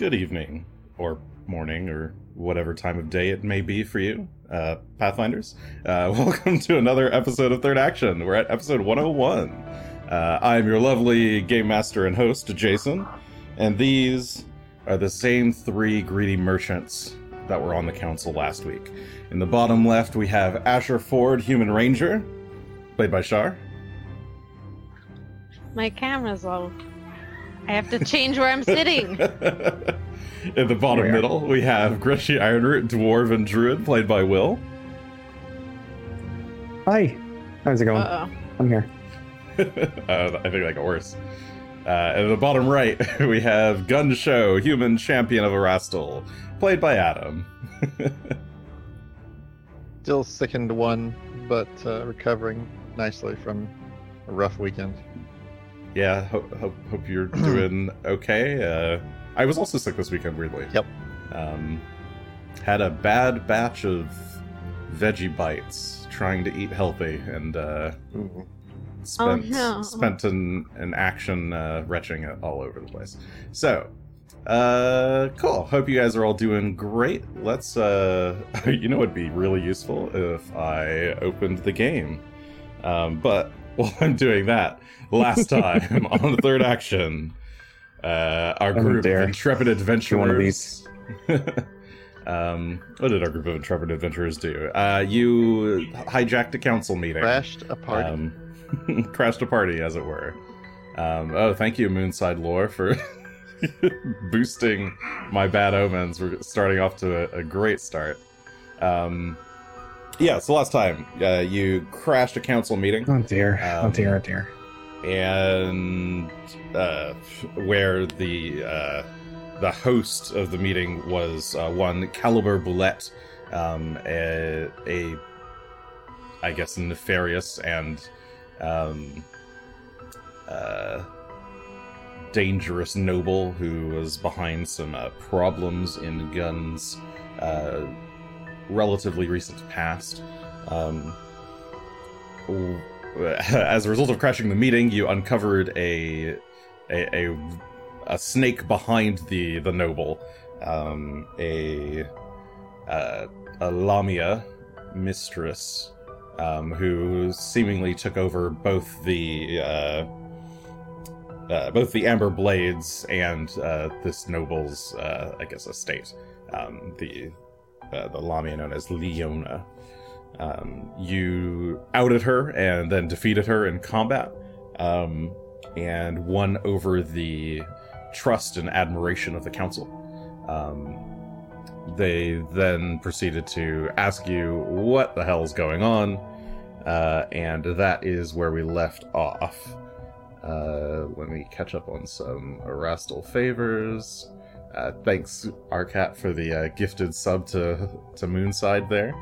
good evening, or morning, or whatever time of day it may be for you, uh, Pathfinders. Uh, welcome to another episode of Third Action. We're at episode 101. Uh, I'm your lovely game master and host, Jason, and these are the same three greedy merchants that were on the council last week. In the bottom left, we have Asher Ford, Human Ranger, played by Shar. My camera's low. I have to change where I'm sitting. In the bottom Where? middle, we have Greshy Ironroot, Dwarf and Druid, played by Will. Hi. How's it going? Uh I'm here. uh, I think that got worse. Uh, and in the bottom right, we have Gun Show, Human Champion of Erastil, played by Adam. Still sickened one, but uh, recovering nicely from a rough weekend. Yeah, hope, hope, hope you're doing okay. Uh, I was also sick this weekend, weirdly. Yep. Um, had a bad batch of veggie bites trying to eat healthy and uh, Ooh. spent no. spent an, an action uh, retching it all over the place. So, uh, cool. Hope you guys are all doing great. Let's, uh, you know, it'd be really useful if I opened the game. Um, but while I'm doing that, last time on the third action, uh, our Oh, group of dear. intrepid one of adventurers. um, what did our group of intrepid adventurers do? Uh, you hijacked a council meeting Crashed a party. um, crashed a party, as it were. Um, oh, thank you, Moonside Lore, for boosting my bad omens. We're starting off to a, a great start. Um, yeah, so last time uh, you crashed a council meeting, Oh dear. oh Um, dear. Oh dear. and uh, where the uh, the host of the meeting was uh, one Caliber Boulette, um, a, a I guess nefarious and um, uh, dangerous noble who was behind some uh, problems in guns uh, relatively recent past. Um, as a result of crashing the meeting, you uncovered a a, a, a snake behind the the noble, um, a uh, a Lamia mistress um, who seemingly took over both the uh, uh, both the Amber Blades and uh, this noble's, uh, I guess, estate. Um, the uh, the Lamia known as Leona. Um, you outed her and then defeated her in combat, um, and won over the trust and admiration of the council. Um, they then proceeded to ask you what the hell's going on, uh, and that is where we left off. Uh, let me catch up on some Erastil favors. Uh, thanks, Arcat, for the uh, gifted sub to to Moonside there.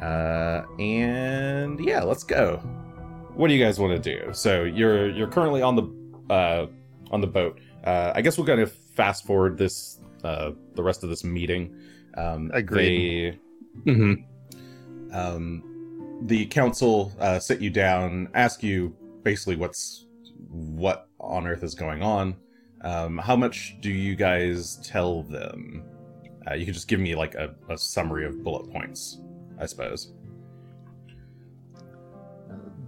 Uh, and yeah, let's go. What do you guys want to do? So you're you're currently on the uh, on the boat. Uh, I guess we're gonna fast forward this uh, the rest of this meeting. Um, Agreed. They, Mhm. um, the council uh, sit you down, ask you basically what's what on earth is going on. Um, how much do you guys tell them? Uh, you can just give me like a, a summary of bullet points, I suppose.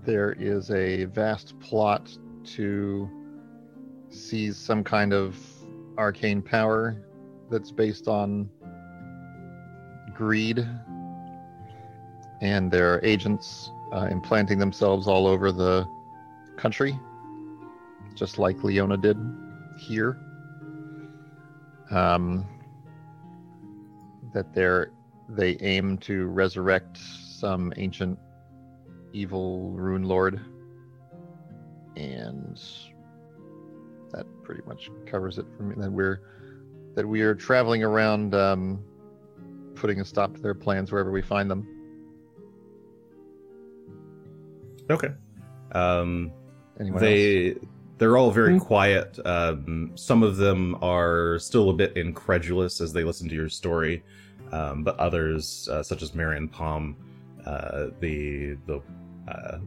there is a vast plot to seize some kind of arcane power that's based on greed and there are agents uh, implanting themselves all over the country just like leona did here um, that they're they aim to resurrect some ancient evil rune lord and that pretty much covers it for me that we're that we are traveling around um, putting a stop to their plans wherever we find them Okay. Um, anyone else? They they're all very Hmm. quiet. Um, some of them are still a bit incredulous as they listen to your story, um, but others, uh, such as Marion Palm, uh, the the uh,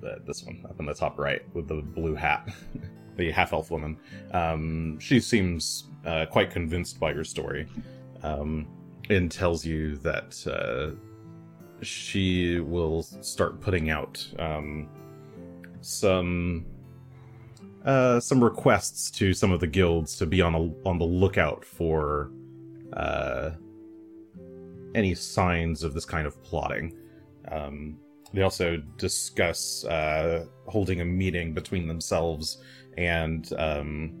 the- this one up in the top right with the blue hat. the half elf woman. Um, she seems uh, quite convinced by your story, um, and tells you that uh, she will start putting out um, some uh, some requests to some of the guilds to be on a, on the lookout for uh, any signs of this kind of plotting. Um, they also discuss uh, holding a meeting between themselves and um,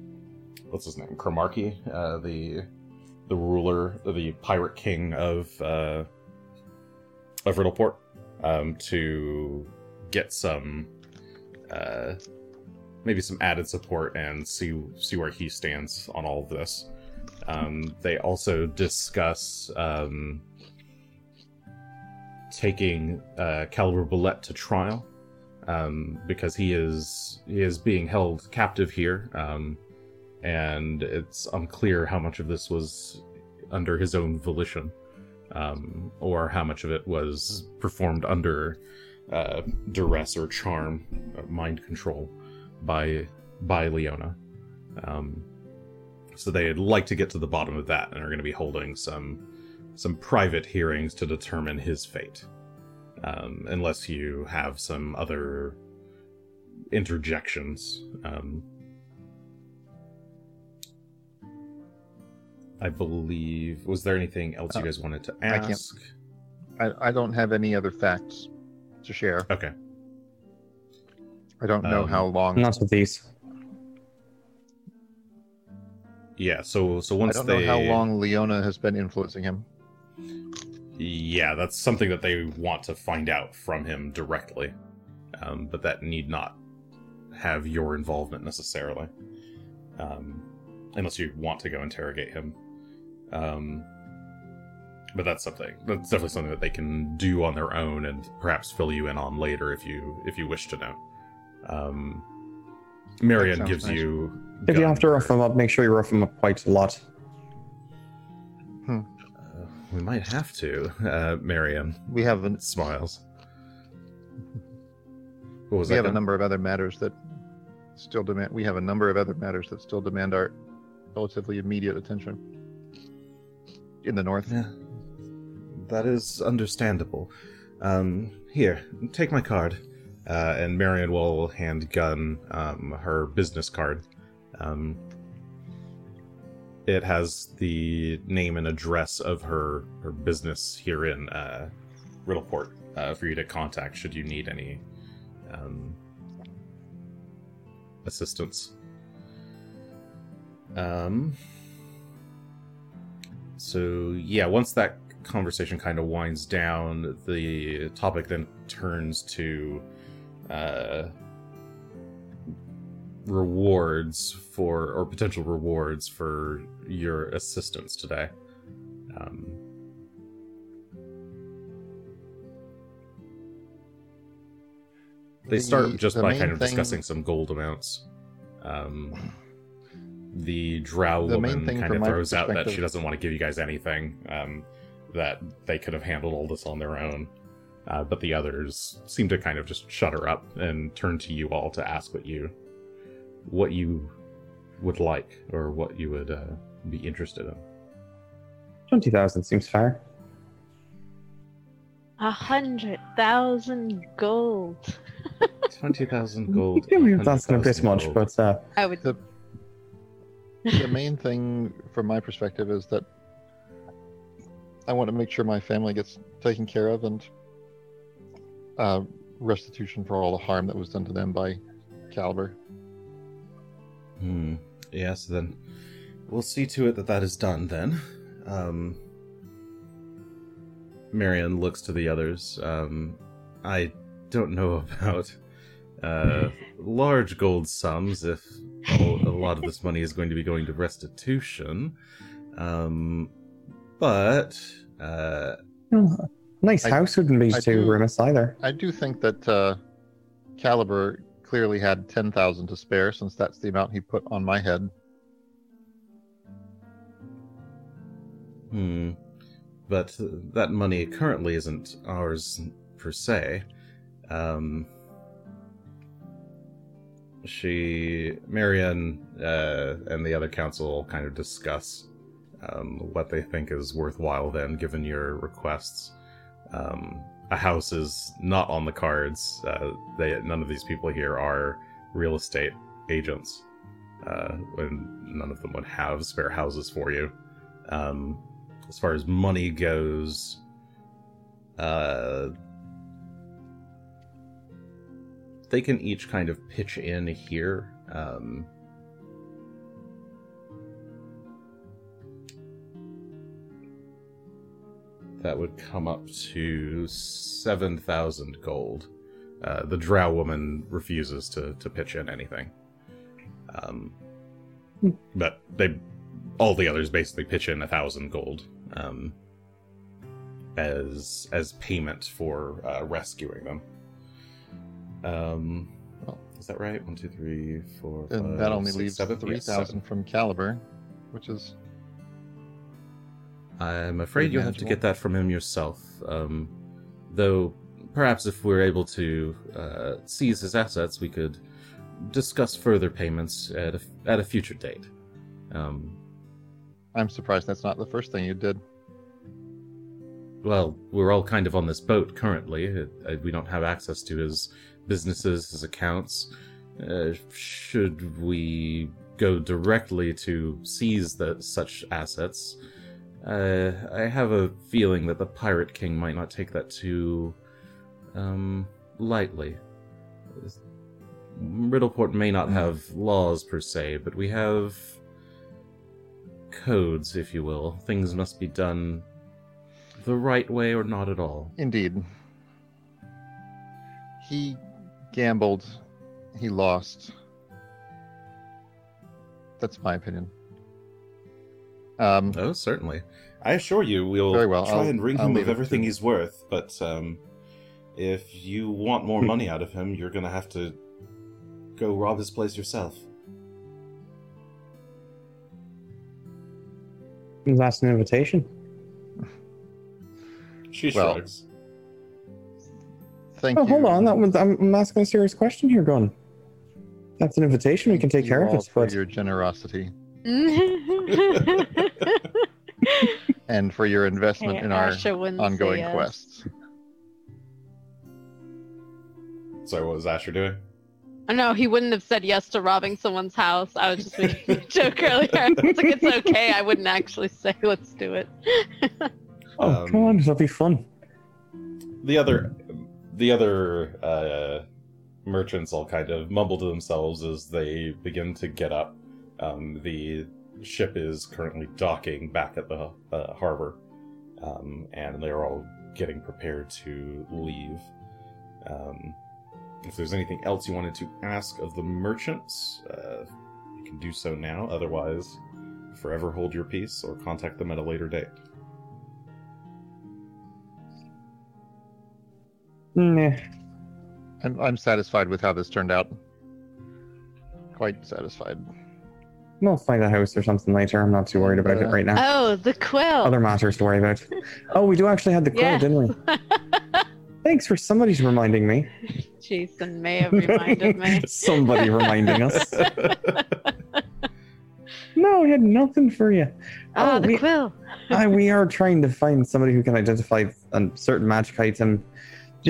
what's his name, Cromarchy, uh, the the ruler, the pirate king of uh, of Riddleport, um, to get some uh, maybe some added support and see see where he stands on all of this. Um, they also discuss um, taking uh, Caliber Bullet to trial um, because he is he is being held captive here, um, and it's unclear how much of this was under his own volition, um, or how much of it was performed under uh, duress or charm, uh, mind control by by Leona. Um, so they'd like to get to the bottom of that, and are going to be holding some some private hearings to determine his fate. Um, unless you have some other interjections. Um, I believe. Was there anything else you Uh, guys wanted to I ask? I, I don't have any other facts to share. Okay. I don't know Um, how long. Not with these. Yeah. So so once I don't they know how long Leona has been influencing him. Yeah, that's something that they want to find out from him directly. Um, but that need not have your involvement necessarily. Um, unless you want to go interrogate him. Um, but that's something that's definitely something that they can do on their own and perhaps fill you in on later if you if you wish to know. Um, Marion gives nice. you If you have to rough them up, make sure you rough them up quite a lot. Uh, we might have to. Uh, Marion We have an, smiles. What was we that? have a number of other matters that still demand. We have a number of other matters that still demand our relatively immediate attention. In the north, Yeah, that is understandable. Um, here, take my card. Uh, and Marion will hand Gun um, her business card. Um, it has the name and address of her, her business here in uh, Riddleport uh, for you to contact should you need any um, assistance. Um, so yeah, once that conversation kind of winds down, the topic then turns to uh, rewards for or potential rewards for your assistance today. Um, they start just the by kind of thing- discussing some gold amounts. Um, the drow The woman kind of throws out that she doesn't want to give you guys anything. Um, that they could have handled all this on their own. Uh, but the others seem to kind of just shut her up and turn to you all to ask what you what you would like or what you would uh, be interested in. 20,000 seems fair. A hundred thousand gold. Twenty thousand gold. That's going to be much, gold. but uh, I would. The- the main thing from my perspective is that I want to make sure my family gets taken care of and uh, restitution for all the harm that was done to them by Caliber. Hmm. Yes, then we'll see to it that that is done. Then, um, Marion looks to the others. Um, I don't know about uh, large gold sums if a a lot of this money is going to be going to restitution. Um, but uh, well, nice I- house wouldn't be I too do- remiss either. I do think that uh, Caliber clearly had 10,000 to spare since that's the amount he put on my head. Hmm. But that money currently isn't ours per se. Um, she, Marion, uh, and the other council kind of discuss um, what they think is worthwhile. Then, given your requests, um, a house is not on the cards. Uh, they none of these people here are real estate agents, uh, and none of them would have spare houses for you. Um, as far as money goes, uh, they can each kind of pitch in here. Um, that would come up to 7,000 gold. Uh, the drow woman refuses to, to pitch in anything. Um, but they, all the others basically pitch in a thousand gold um, as as payment for uh, rescuing them. Um, Well- is that right? One, two, three, four, And five, that only six, leaves seven? three Yes, from Caliber, which is I'm afraid you'll have to get that from him yourself. Um, though, perhaps if we're able to uh, seize his assets, we could discuss further payments at a, at a future date. Um, I'm surprised that's not the first thing you did. well, we're all kind of on this boat currently. We don't have access to his businesses, his accounts. Uh, should we go directly to seize the, such assets, uh, I have a feeling that the Pirate King might not take that too um, lightly. Riddleport may not have laws per se, but we have codes, if you will. Things must be done the right way or not at all. Indeed. He gambled. He lost. That's my opinion. Um, Oh, certainly. I assure you, we'll Very well, try I'll- and ring I'll him leave of everything to- he's worth. But um, if you want more money out of him, you're gonna have to go rob his place yourself. That's an invitation. She Well, shrugs. thank Oh, you. hold on. That was, I'm, I'm asking a serious question here, Gun. That's an invitation. We can Thank take care you of all it. for But your generosity hey, and for your investment in our Asher wouldn't say ongoing yes. quests. Sorry, what was Asher doing? Oh, no, he wouldn't have said yes to robbing someone's house. I was just making a joke earlier. It's like, it's okay. I wouldn't actually say, let's do it. oh, Um, come on, that'll be fun. the other the other uh, merchants all kind of mumble to themselves as they begin to get up. Um, the ship is currently docking back at the uh, harbor, um, and they're all getting prepared to leave. Um, if there's anything else you wanted to ask of the merchants, uh, you can do so now. Otherwise, forever hold your peace or contact them at a later date. Nah. I'm, I'm satisfied with how this turned out. Quite satisfied. We'll find a house or something later. I'm not too worried about it Uh, right now. Oh, the quill. Other matters to worry about. Oh, we do actually have the quill, Yeah. didn't we? Thanks for somebody's reminding me. Jason may have reminded me. Somebody reminding us. No, we had nothing for you. Oh, Oh, the we- quill. I, we are trying to find somebody who can identify a certain magic item. Do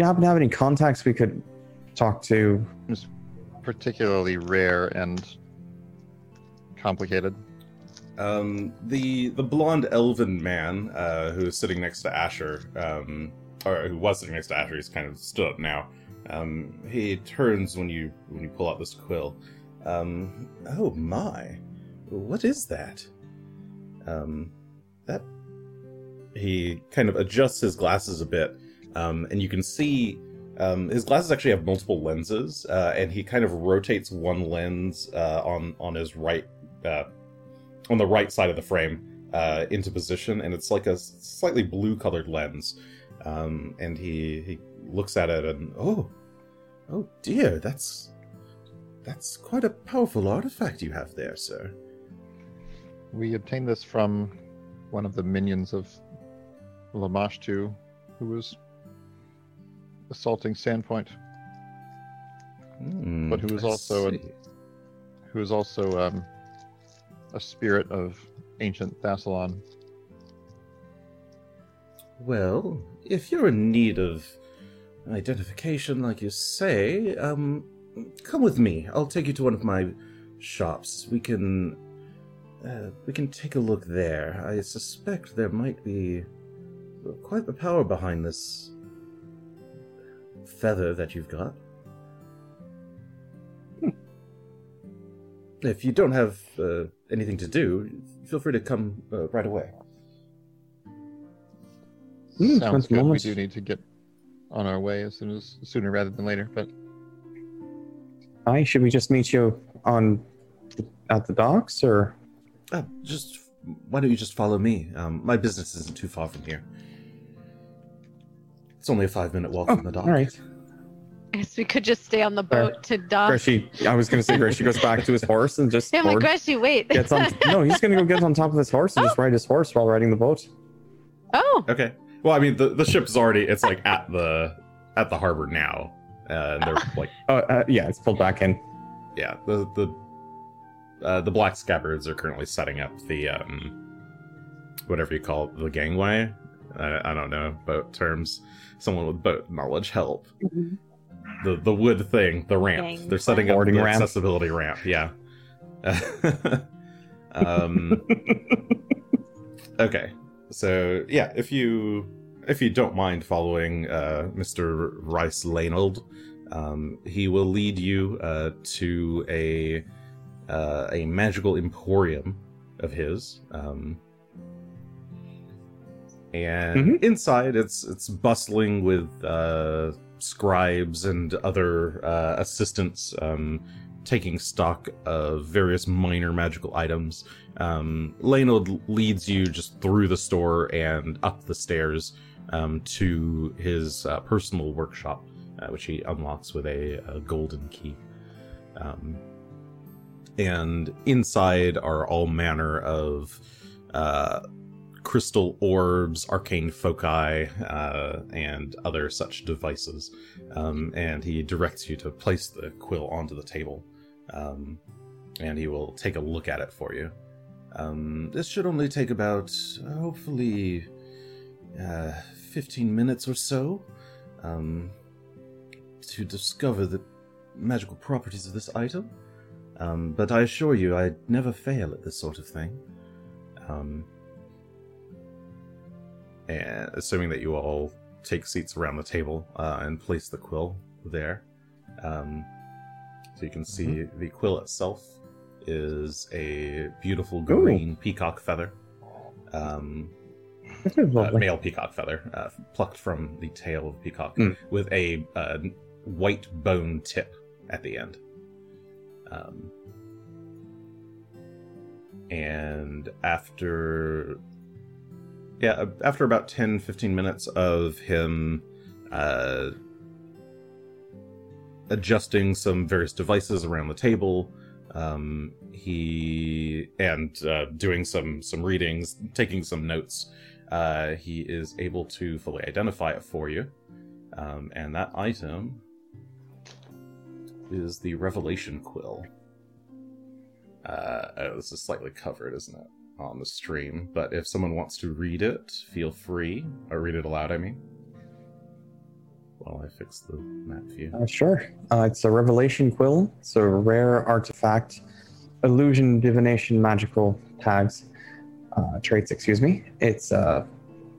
you happen to have any contacts we could talk to? Particularly rare and complicated. Um, the the blonde elven man uh, who is sitting next to Asher, um, or who was sitting next to Asher, he's kind of stood up now. Um, he turns when you when you pull out this quill. Um, oh my, what is that? Um, that he kind of adjusts his glasses a bit, um, and you can see um, his glasses actually have multiple lenses, uh, and he kind of rotates one lens uh, on on his right uh, on the right side of the frame uh, into position, and it's like a slightly blue colored lens. Um, and he he looks at it and oh, oh dear, that's that's quite a powerful artifact you have there, sir. We obtained this from one of the minions of Lamashtu, who was assaulting Sandpoint. Hmm, But who is I also a- who is also um, a spirit of ancient Thassilon. Well, if you're in need of identification, like you say, um, come with me. I'll take you to one of my shops. We can, uh, we can take a look there. I suspect there might be quite the power behind this feather that you've got. If you don't have uh, anything to do, feel free to come uh, right away. Hmm, Sounds at the good. We do need to get on our way as soon as sooner rather than later. But Aye, should we just meet you on at the docks, or Uh, just why don't you just follow me? Um, my business isn't too far from here. It's only a five minute walk oh, from the dock. all right? I guess we could just stay on the boat to dock. Grushy, I was going to say Grushy goes back to his horse and just Yeah, my board- Grushy, wait. gets on. No, he's going to go get on top of his horse and just ride his horse while riding the boat. oh, Okay. Well, I mean, the the ship's already it's like at the at the harbor now, uh, and they're like Oh, uh, yeah, it's pulled back in. yeah the the uh, the black scabbards are currently setting up the um whatever you call it, the gangway. I, I don't know boat terms. Someone with boat knowledge help. The the wood thing, the ramp. Gang They're setting up Boarding the ramp. accessibility ramp. Yeah. um, okay, so yeah, if you if you don't mind following uh, Mr. Rice Lanold, um, he will lead you uh, to a uh, a magical emporium of his. Um, and inside, it's it's bustling with uh, scribes and other uh, assistants um, taking stock of various minor magical items. Um, leads you just through the store and up the stairs um, to his uh, personal workshop, uh, which he unlocks with a, a golden key. Um, and inside are all manner of uh, crystal orbs, arcane foci, uh, and other such devices. Um, and he directs you to place the quill onto the table, um, and he will take a look at it for you. Um, this should only take about, hopefully, uh, 15 minutes or so um, to discover the magical properties of this item. Um, but I assure you, I never fail at this sort of thing. Um, and assuming that you all take seats around the table uh, and place the quill there. Um, so you can see the quill itself is a beautiful green peacock feather. Um, uh, male peacock feather, uh, plucked from the tail of the peacock, Mm. with a uh, white bone tip at the end. Um, and after, yeah, after about 10 15 minutes of him uh, adjusting some various devices around the table, um, he and uh, doing some some readings, taking some notes uh, he is able to fully identify it for you. Um, and that item is the Revelation Quill. Uh, oh, this is slightly covered, isn't it, on the stream? But if someone wants to read it, feel free. Or read it aloud, I mean. While I fix the map view. Uh, sure. Uh, it's a revelation quill. It's a rare artifact, illusion, divination, magical tags, uh, traits. Excuse me. It's uh,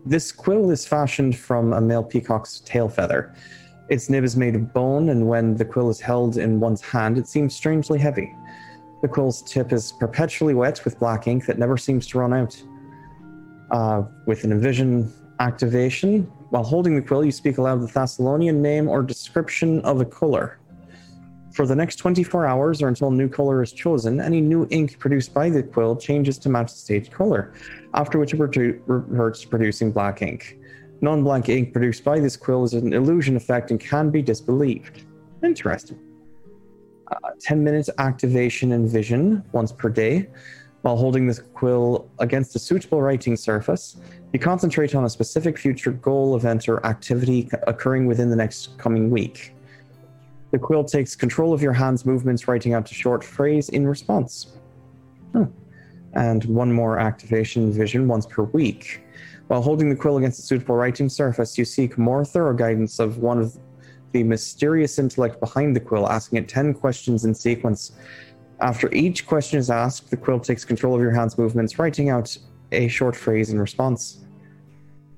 this quill is fashioned from a male peacock's tail feather. Its nib is made of bone, and when the quill is held in one's hand, it seems strangely heavy. The quill's tip is perpetually wet with black ink that never seems to run out. Uh, with an envision activation, while holding the quill, you speak aloud the Thassilonian name or description of a color. For the next 24 hours or until a new color is chosen, any new ink produced by the quill changes to match the stage color, after which it reverts to producing black ink. Non black ink produced by this quill is an illusion effect and can be disbelieved. Interesting. Uh, 10 minutes activation and vision once per day. While holding this quill against a suitable writing surface, you concentrate on a specific future goal, event, or activity occurring within the next coming week. The quill takes control of your hand's movements, writing out a short phrase in response. Hmm. And one more activation vision once per week. While holding the quill against a suitable writing surface, you seek more thorough guidance of one of the mysterious intellect behind the quill, asking it 10 questions in sequence. After each question is asked, the quill takes control of your hand's movements, writing out a short phrase in response.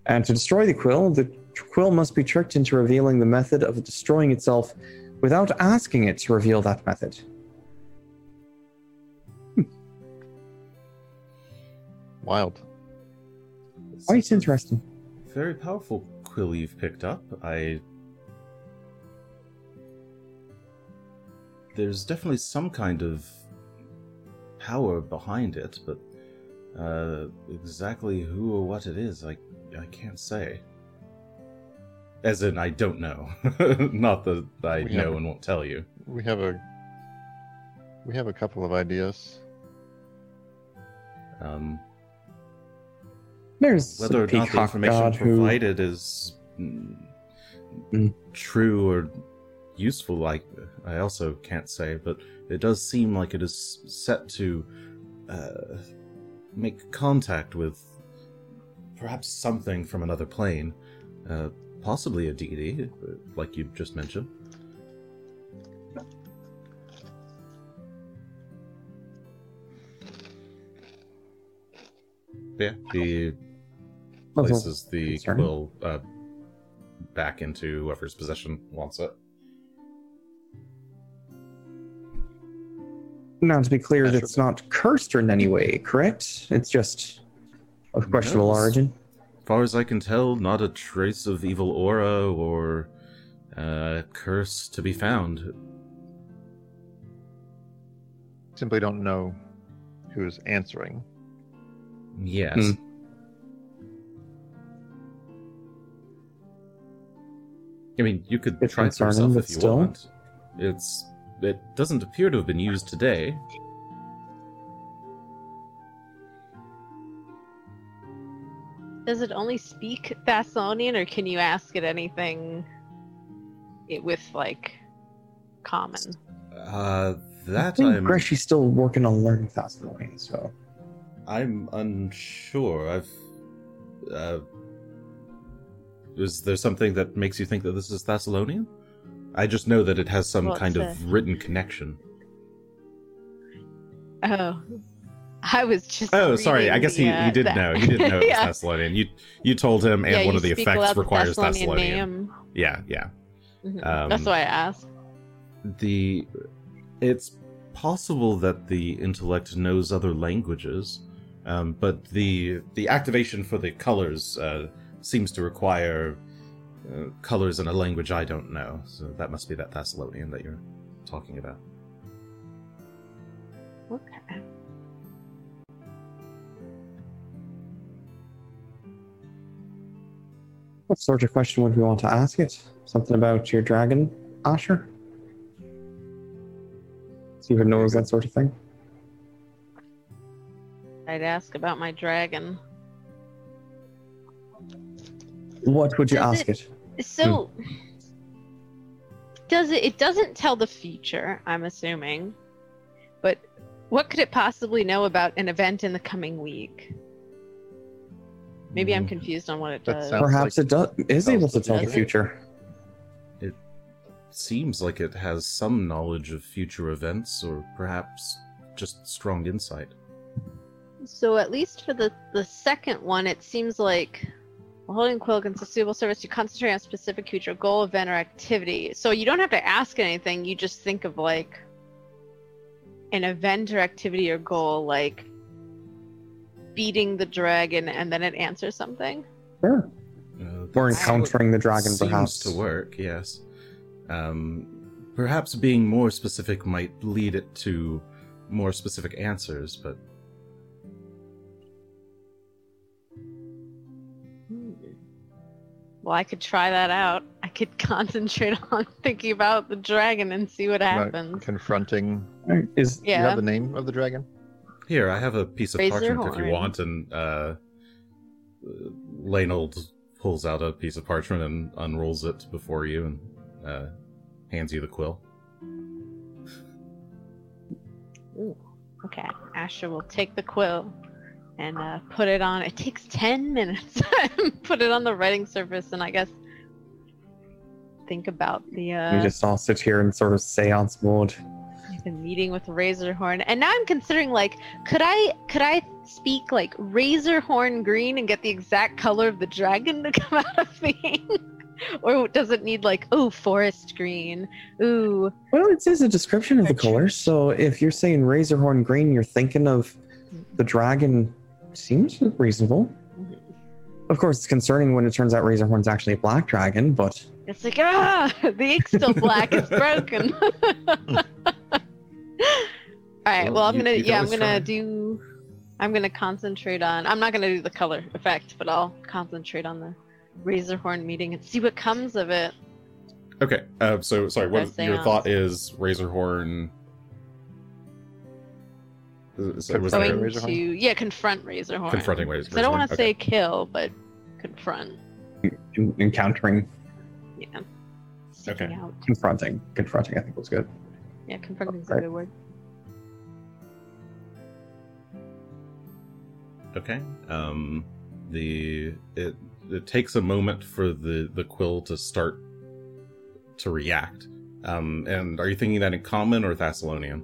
And to destroy the quill, the quill must be tricked into revealing the method of destroying itself without asking it to reveal that method. Wild. Quite interesting. Very powerful quill you've picked up. I. There's definitely some kind of power behind it, but uh, exactly who or what it is, I I can't say. As in, I don't know. Not that I We know have- and won't tell you. We have a we have a couple of ideas. Um, There's whether or not the peacock information god provided is mm, Mm. true or useful I, I also can't say but it does seem like it is set to uh, make contact with perhaps something from another plane uh, possibly a deity like you just mentioned yeah the places the quill uh, back into whoever's possession wants it. Now, to be clear, Yeah, sure. that's not cursed in any way, correct? It's just of questionable No, it's- origin. As far as I can tell, not a trace of evil aura or uh, curse to be found. Simply don't know who's answering. Yes. Hmm. I mean, you could It's try it concerning, yourself if you still. want. It's it doesn't appear to have been used today. Does it only speak Thassilonian, or can you ask it anything it, with like common? Uh, I that think I'm Greshy's still working on learning Thassilonian, so I'm unsure. I've. Uh, is there something that makes you think that this is Thassilonian? I just know that it has some Well, kind of written connection. Oh, I was just. Oh, sorry. I guess he, the, he uh, did the- know. He didn't know it was yeah. Thassilonian. You you told him, and yeah, one of the effects requires Thassilonian Thassilonian. Yeah, yeah. Mhm. Um, That's why I asked. the it's possible that the intellect knows other languages um, but the the activation for the colors uh, seems to require uh, colors in a language I don't know so that must be that Thassilonian that you're talking about Okay. what sort of question would we want to ask it? Something about your dragon, Asher? See if it knows that sort of thing. I'd ask about my dragon. What would you Does ask it? So, does it? It doesn't tell the future. I'm assuming, but what could it possibly know about an event in the coming week? Maybe I'm Mm, confused on what it does. Perhaps like it does, is able to tell the future. It seems like it has some knowledge of future events or perhaps just strong insight So at least for the the second one, it seems like while holding quill against a suitable service, you concentrate on a specific future goal, event, or activity. So you don't have to ask anything. You just think of like an event or activity or goal, like beating the dragon, and then it answers something. Sure. Uh, Or encountering the dragon, seems perhaps. to work. Yes. Um, perhaps being more specific might lead it to more specific answers, but well, I could try that out. I could concentrate on thinking about the dragon and see what happens. Confronting. Is yeah. you have the name of the dragon? Here, I have a piece of Razor parchment horn. if you want. And uh, pulls out a piece of parchment and unrolls it before you and uh, hands you the quill. Ooh, okay. Asher will take the quill and uh, put it on. It takes 10 minutes. put it on the writing surface and I guess think about the uh, we just all sit here in sort of seance mode. the meeting with Razorhorn. And now I'm considering like could I could I speak like Razorhorn green and get the exact color of the dragon to come out of ink? or does it need like oh forest green? Ooh, Well, it says a description of the color. So if you're saying Razorhorn green, you're thinking of the dragon. Seems reasonable. Of course, it's concerning when it turns out Razorhorn's actually a black dragon, but It's like, ah, the ink's still black. It's broken. All right. Well, Well, I'm you- gonna, you yeah, I'm gonna try. do. I'm gonna concentrate on. I'm not gonna do the color effect, but I'll concentrate on the Razorhorn meeting and see what comes of it. Okay. Uh, so sorry. What Their your seance. thought is? Razorhorn. Is- so was Confront there Going Razorhorn? to, yeah, confront Razorhorn. confronting ways? 'Cause I don't want to Okay. say kill, but confront. en- encountering, Yeah. Seeking Okay. out. confronting, confronting, I think was good. Yeah, confronting's a Right. good word. Okay. Um, the it it takes a moment for the the quill to start to react. Um, and are you thinking that in common or Thassilonian?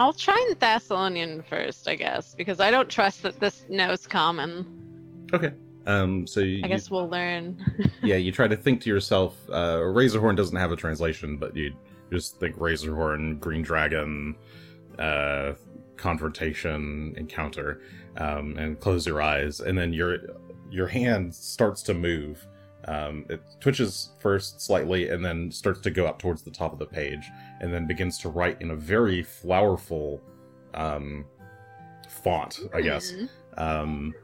I'll try in Thassilonian first, I guess, because I don't trust that this knows common. Okay. Um, so you, I guess we'll learn. yeah, you try to think to yourself. Uh, Razorhorn doesn't have a translation, but you just think Razorhorn, Green Dragon, uh, confrontation, encounter, um, and close your eyes, and then your your hand starts to move. Um, it twitches first slightly, and then starts to go up towards the top of the page, and then begins to write in a very flowerful um, font, I guess. Um,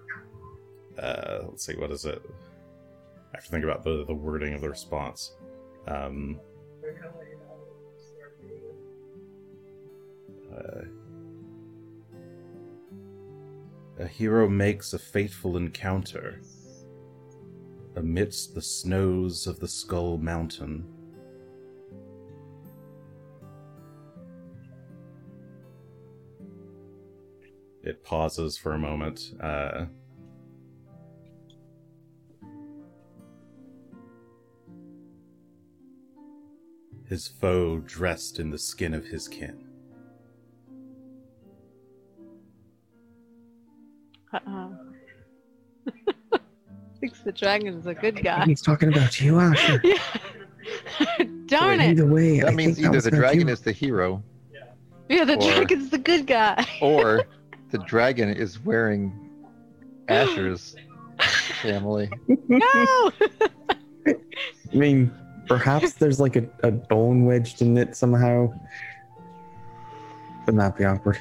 uh, let's see, what is it? I have to think about the, the wording of the response. Um, uh, a hero makes a fateful encounter amidst the snows of the Skull Mountain. It pauses for a moment. Uh, his foe dressed in the skin of his kin. Uh-oh. Thinks the dragon's a good guy. He's talking about you, Asher. yeah. Darn it. Either way, I That means think that either was the dragon you. is the hero, Yeah, the or- dragon's the good guy. or the dragon is wearing Asher's family. no. I mean, perhaps there's like a, a bone wedged in it somehow. Wouldn't that be awkward?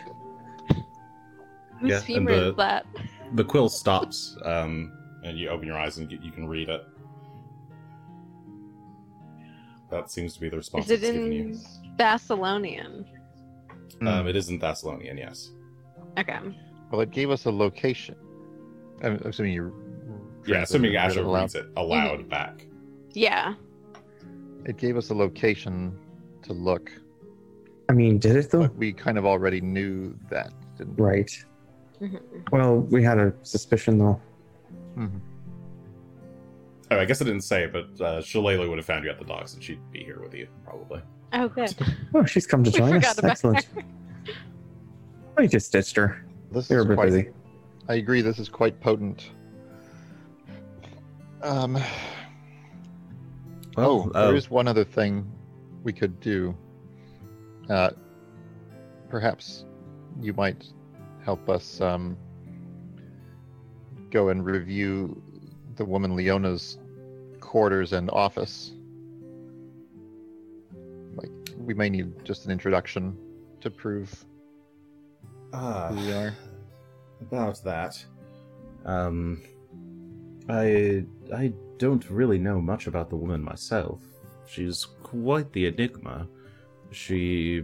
Whose Yeah, and femur the- is that? The quill stops, um, and you open your eyes and you, you can read it. That seems to be the response Is it it's given you. in Thassilonian? Um, it is in Thassilonian, yes. Okay. Well, it gave us a location. I'm assuming you. Yeah, assuming read it Asher aloud. reads it aloud back. Yeah. It gave us a location to look, I mean, did it though? but we kind of already knew that, didn't we? Right. Mhm. Well, we had a suspicion though. Mhm. Oh, I guess I didn't say, but uh, Shalelu would have found you at the docks, and she'd be here with you probably. Oh, good. Oh, she's come to We join forgot us. about Excellent. I just ditched her. This We were is a bit quite, busy. I agree. This is quite potent. Um. oh, uh, there is one other thing we could do. Uh, perhaps you might help us um, go and review the woman Leona's quarters and office. Like, we may need just an introduction to prove Ah, who we are. about that. Um, I I don't really know much about the woman myself. She's quite the enigma. She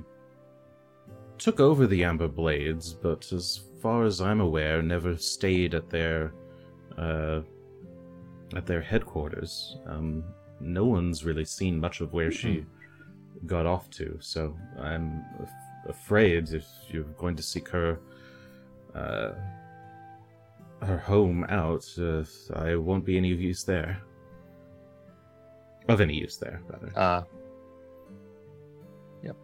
took over the Amber Blades, but as far as I'm aware, never stayed at their uh, at their headquarters. Um, no one's really seen much of where she got off to. So I'm afraid if you're going to seek her uh, her home out, uh, I won't be any use there. Of any use there, rather. Uh, yep.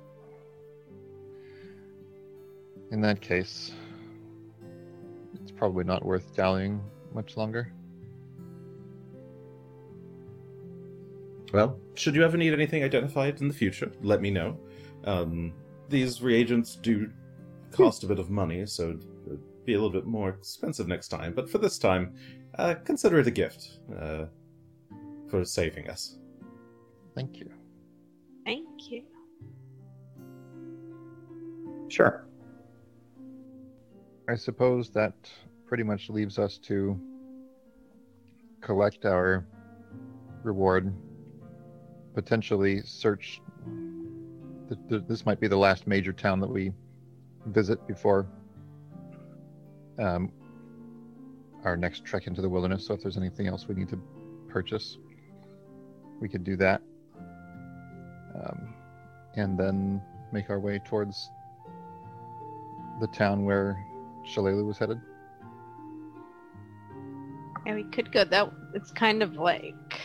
In that case, it's probably not worth dallying much longer. Well, should you ever need anything identified in the future, let me know. Um, these reagents do cost a bit of money, so it'll be a little bit more expensive next time. But for this time, uh, consider it a gift uh, for saving us. Thank you. Thank you. Sure. I suppose that pretty much leaves us to collect our reward, potentially search. Th- th- This might be the last major town that we visit before um, our next trek into the wilderness. So, if there's anything else we need to purchase, we could do that. Um, and then make our way towards the town where Shalelu was headed. Yeah, we could go that. It's kind of like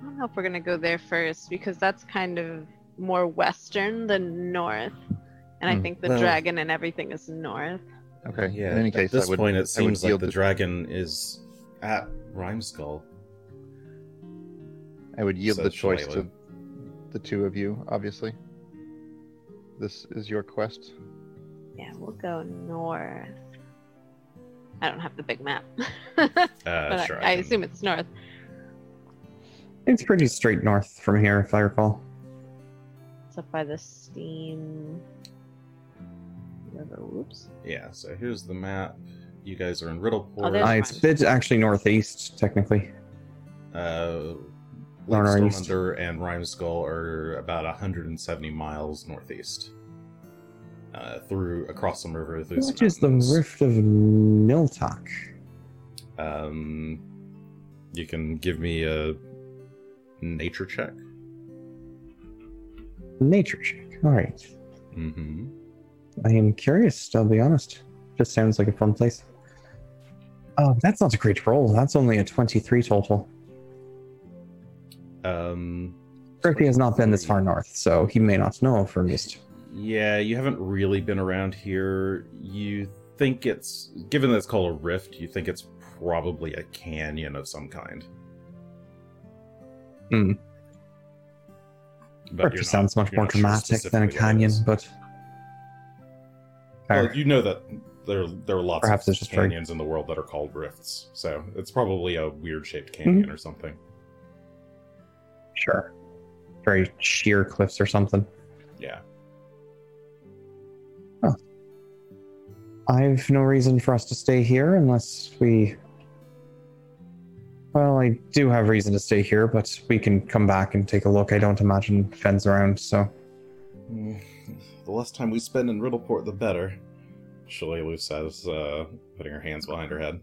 I don't know if we're gonna go there first because that's kind of more western than north, and I Hmm. think the Well- dragon and everything is north. Okay. Yeah. In any case, at case, this I would, point, I it seems like yield the the- dragon is at Rimeskull. I would yield said the choice Shalelu. to the two of you. Obviously, this is your quest. Yeah, we'll go north. I don't have the big map, Uh, but sure, I, I can- assume it's north. It's pretty straight north from here, if I recall. It's up by the steam river. Whoops. Yeah. So here's the map. You guys are in Riddleport. Oh, there's- Uh, it's it's actually northeast, technically. Uh, Or Lake northeast. Stormunder and Rimeskull are about 170 miles northeast. Uh, through across some river through some Which is the mountains. Rift of Niltok? Um, you can give me a nature check. Nature check. All right. Mm-hmm. I am curious, I'll be honest. Just sounds like a fun place. Oh, that's not a great roll. That's only a 23 total. Um, Griffey has not been this far north, so he may not know if we're. Yeah, you haven't really been around here. You think it's given that it's called a rift, you think it's probably a canyon of some kind. Hmm. But Rift you're just not- sounds much more not sure dramatic than a specifically what it canyon, but Well, you know that there there are lots Perhaps of just very- canyons in the world that are called rifts, so it's probably a weird shaped Mm-hmm. canyon or something. sure. Very sheer cliffs or something. Yeah. I've no reason for us to stay here unless we. Well, I do have reason to stay here, but we can come back and take a look. I don't imagine Fenn's around, so. Mm, The less time we spend in Riddleport, the better. Shalelu says, uh, putting her hands behind her head.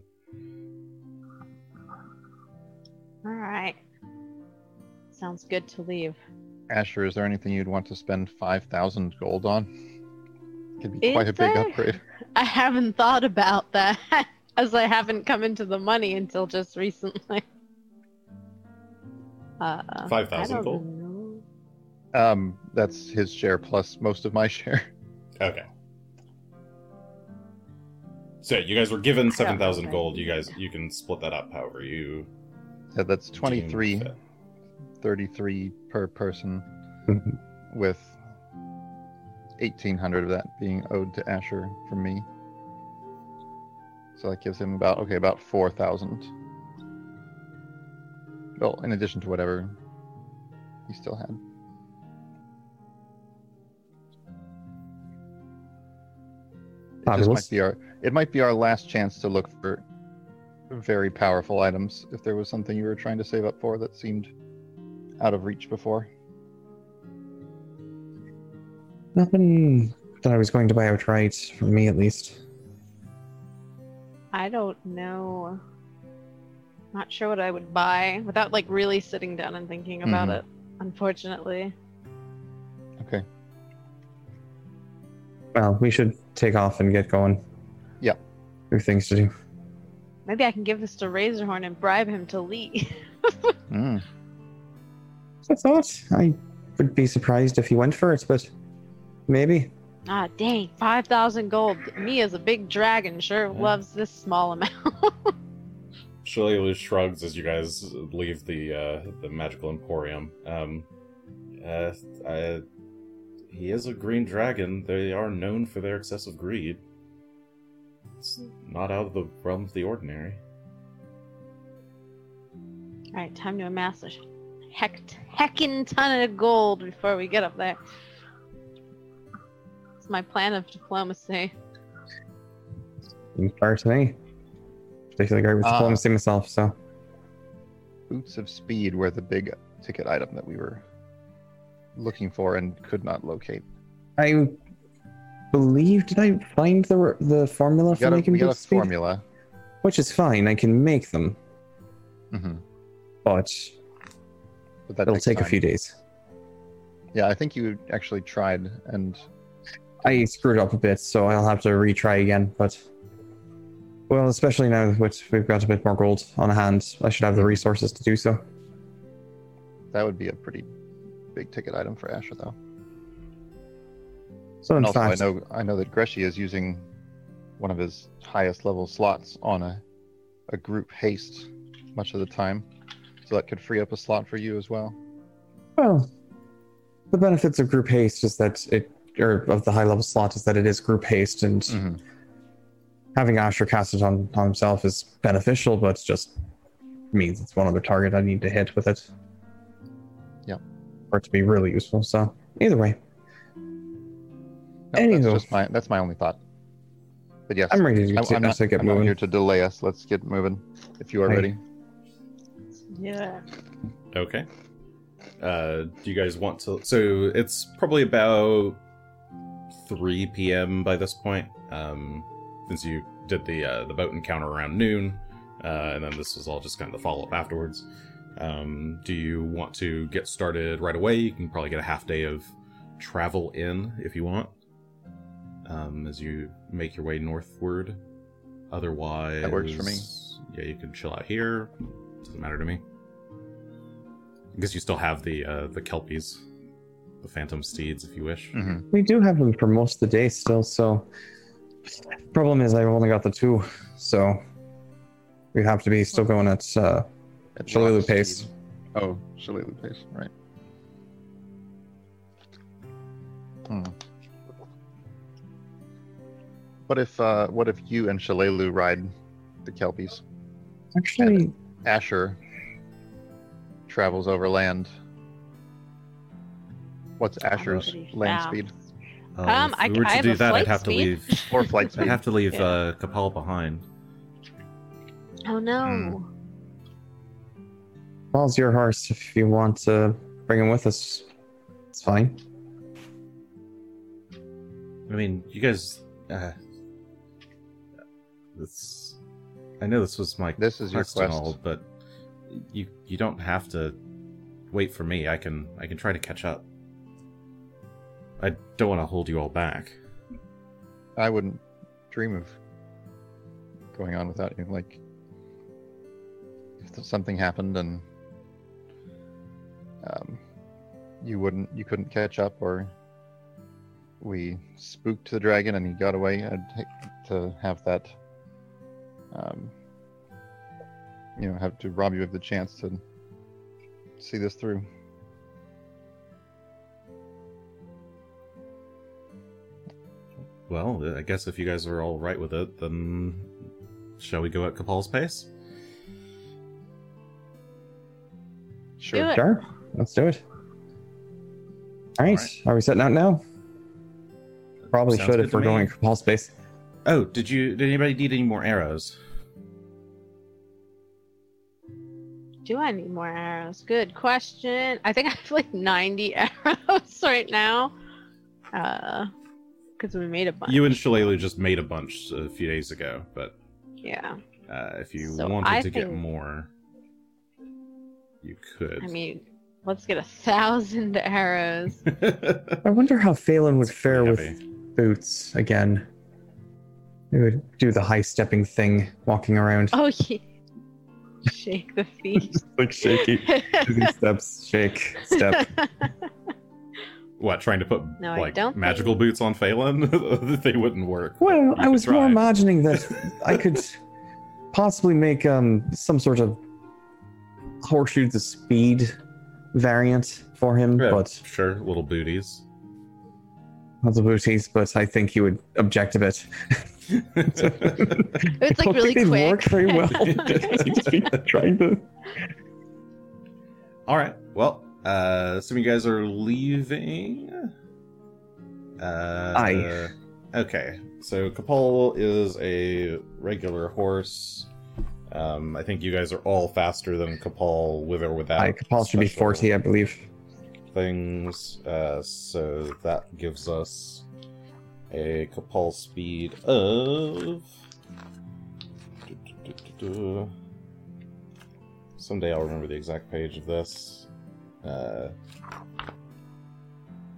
All right. Sounds good to leave. Asher, is there anything you'd want to spend five thousand gold on? It could be quite Is a big there? upgrade. I haven't thought about that, as I haven't come into the money until just recently. Uh, 5,000 gold? know. Um, that's his share plus most of my share. Okay. So you guys were given seven thousand gold. You guys, you can split that up however you. Yeah, that's deem 23, 33 per person, Mhm. with 1800 of that being owed to Asher from me. So that gives him about okay, about 4000. Well, in addition to whatever he still had. It might be our it might be our last chance to look for very powerful items if there was something you were trying to save up for that seemed out of reach before. Nothing that I was going to buy outright, for me at least. I don't know. Not sure what I would buy without like really sitting down and thinking about Mhm. it. Unfortunately, Okay. Well, we should take off and get going. Yeah. There are things to do. Maybe I can give this to Razorhorn and bribe him to leave. Mm. I thought I would be surprised if he went for it, but maybe. Ah, dang, five thousand gold. Me as a big dragon sure Yeah. loves this small amount. Shalelu shrugs as you guys leave the uh, the magical emporium. Um, uh, uh, he is a green dragon. They are known for their excessive greed. It's not out of the realm of the ordinary. All right, time to amass a heck heckin' ton of gold before we get up there. It's my plan of diplomacy. Seems fair to me. Particularly great with Ah. diplomacy myself, so. Boots of speed were the big ticket item that we were looking for and could not locate. I believe, did I find the the formula We for got a, making we got a boost speed? formula. Which is fine, I can make them, mm-hmm. but But that it'll takes take a few days. Yeah, I think you actually tried and I screwed up a bit, so I'll have to retry again, but. Well, especially now that we've got a bit more gold on hand, I should have the resources to do so. that would be a pretty big ticket item for Asher though. So, And also, fact, I know I know that Greshi is using one of his highest level slots on a a group haste much of the time, so that could free up a slot for you as well. Well, the benefits of group haste is that it, or of the high level slot, is that it is group haste, and Mhm. having Asher cast it on, on himself is beneficial, but it just means it's one other target I need to hit with it. Yep. For it to be really useful. So, either way, No, that's just my that's my only thought. But yes, I'm ready to, I'm, to, I'm not, to get I'm not moving. here to delay us. Let's get moving. If you are Hey. ready. Yeah. Okay. Uh, do you guys want to? So it's probably about 3 p.m. by this point. Um, since you did the uh, the boat encounter around noon, uh, and then this was all just kind of the follow up afterwards. Um, do you want to get started right away? You can probably get a half day of travel in if you want. Um, as you make your way northward. Otherwise, that works for me. Yeah, you can chill out here. Doesn't matter to me. Because you still have the uh, the kelpies, the phantom steeds, if you wish. hmm We do have them for most of the day still, so. Problem is, I've only got the two, so. We have to be still going at uh, At Shalelu rock pace. speed. Oh, Shalelu pace, right. Hmm. What if uh, what if you and Shalelu ride the Kelpies? Actually, Asher travels overland. What's Asher's land fast. speed Uh, Um, if I- we were I to have do a that, I'd flight have to speed. leave. or flight I'd speed? have to leave Yeah. uh, Capal behind. Oh no. Hmm. Paul's your horse if you want to bring him with us. It's fine. I mean, you guys. Uh, this. I know this was my This is your quest and quest. all, but you you don't have to wait for me. I can I can try to catch up. I don't want to hold you all back. I wouldn't dream of going on without you. Like, if something happened and um, you wouldn't, you couldn't catch up, or we spooked the dragon and he got away, I'd hate to have that. Um, you know, have to rob you of the chance to see this through. Well, I guess if you guys are all right with it, then shall we go at Capal's pace? Sure. it. Sure, let's do it. All right, Alright. are we setting out now? Probably Sounds should if we're me. going Capal space. Oh, did you? Did anybody need any more arrows? Do I need more arrows? Good question. I think I have like 90 arrows right now. Uh, because we made a bunch. You and Shalelu just made a bunch a few days ago, but yeah. uh, if you So wanted I to get more, you could. I mean, Let's get a thousand arrows. I wonder how Phelan would fare with boots again. He would do the high stepping thing, walking around. Oh, yeah. Shake the feet. like shaky. Steps, shake, step. What, trying to put No, like don't magical boots on Phelan? they wouldn't work. Well, I could was more imagining that I could possibly make um some sort of horseshoe the speed variant for him, Yeah, but sure, little booties. not the booties, but I think he would object a bit. It's like really think they'd quick. work very well. He'd just be trying to All right. Well, uh, some of you guys are leaving. Uh, Aye. Okay. So Kapal is a regular horse. Um, I think you guys are all faster than Kapal with or without. I Kapal should be 40, I believe. Things. Uh, so that gives us a Kapal speed of. Someday I'll remember the exact page of this. Uh,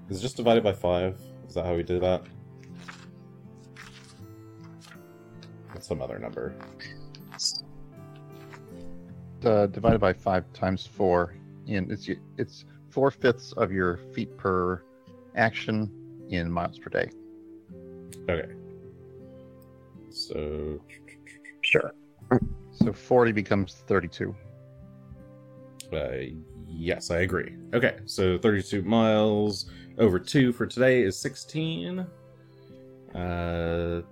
is it just divided by five? Is that how we do that? It's some other number. Uh, divided by five times four, and it's it's four fifths of your feet per action in miles per day. Okay. So Sure. So forty becomes thirty-two. Uh, yes, I agree. Okay, so 32 miles over 2 for today is 16. Uh,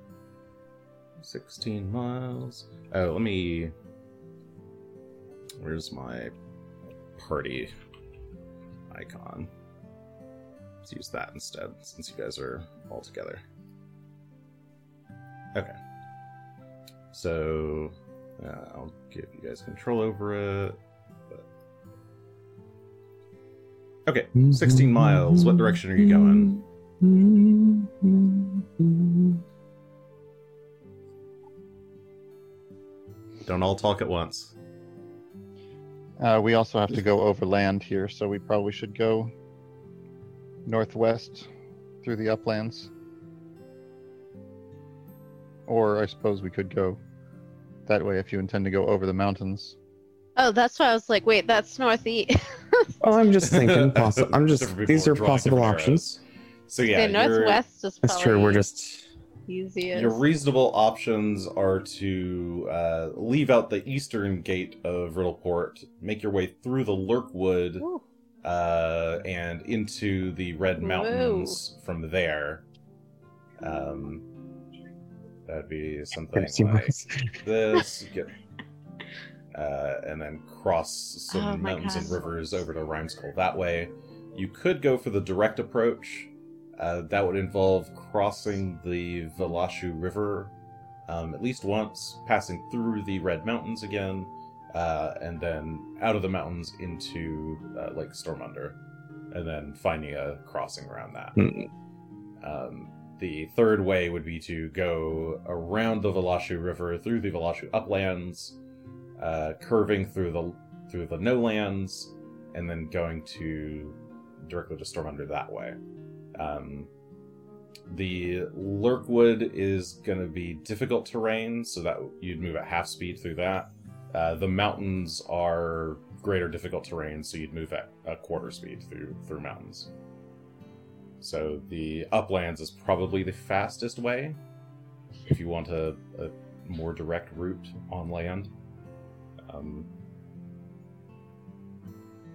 16 miles. Oh, let me. Where's my party icon? Let's use that instead, since you guys are all together. Okay. So, uh, I'll give you guys control over it. Okay, 16 miles. What direction are you going? Don't all talk at once. Uh, we also have to go over land here, so we probably should go northwest through the uplands. Or I suppose we could go that way if you intend to go over the mountains. Oh, that's why I was like, wait, that's northeast. Well, I'm just thinking. Possi- I'm just. Different These are are drawing possible different options. So yeah, okay, your, northwest is possible. That's probably true. We're just. easiest. your reasonable options are to uh, leave out the eastern gate of Riddleport, make your way through the Lurkwood, Ooh. uh, and into the Red Whoa. Mountains from there. Um, that'd be something Fifty like this, get, uh, and then cross some Oh my mountains and rivers over to Rimeskull that way. You could go for the direct approach. Uh, that would involve crossing the Velashu River um, at least once, passing through the Red Mountains again, uh, and then out of the mountains into uh, Lake Stormunder, and then finding a crossing around that. Hmm. Um, the third way would be to go around the Velashu River through the Velashu uplands, uh, curving through the through the no lands, and then going to directly to Stormunder that way. Um, the Lurkwood is going to be difficult terrain, so that you'd move at half speed through that. Uh, the mountains are greater difficult terrain, so you'd move at a quarter speed through through mountains. So the uplands is probably the fastest way if you want a, a more direct route on land. Um,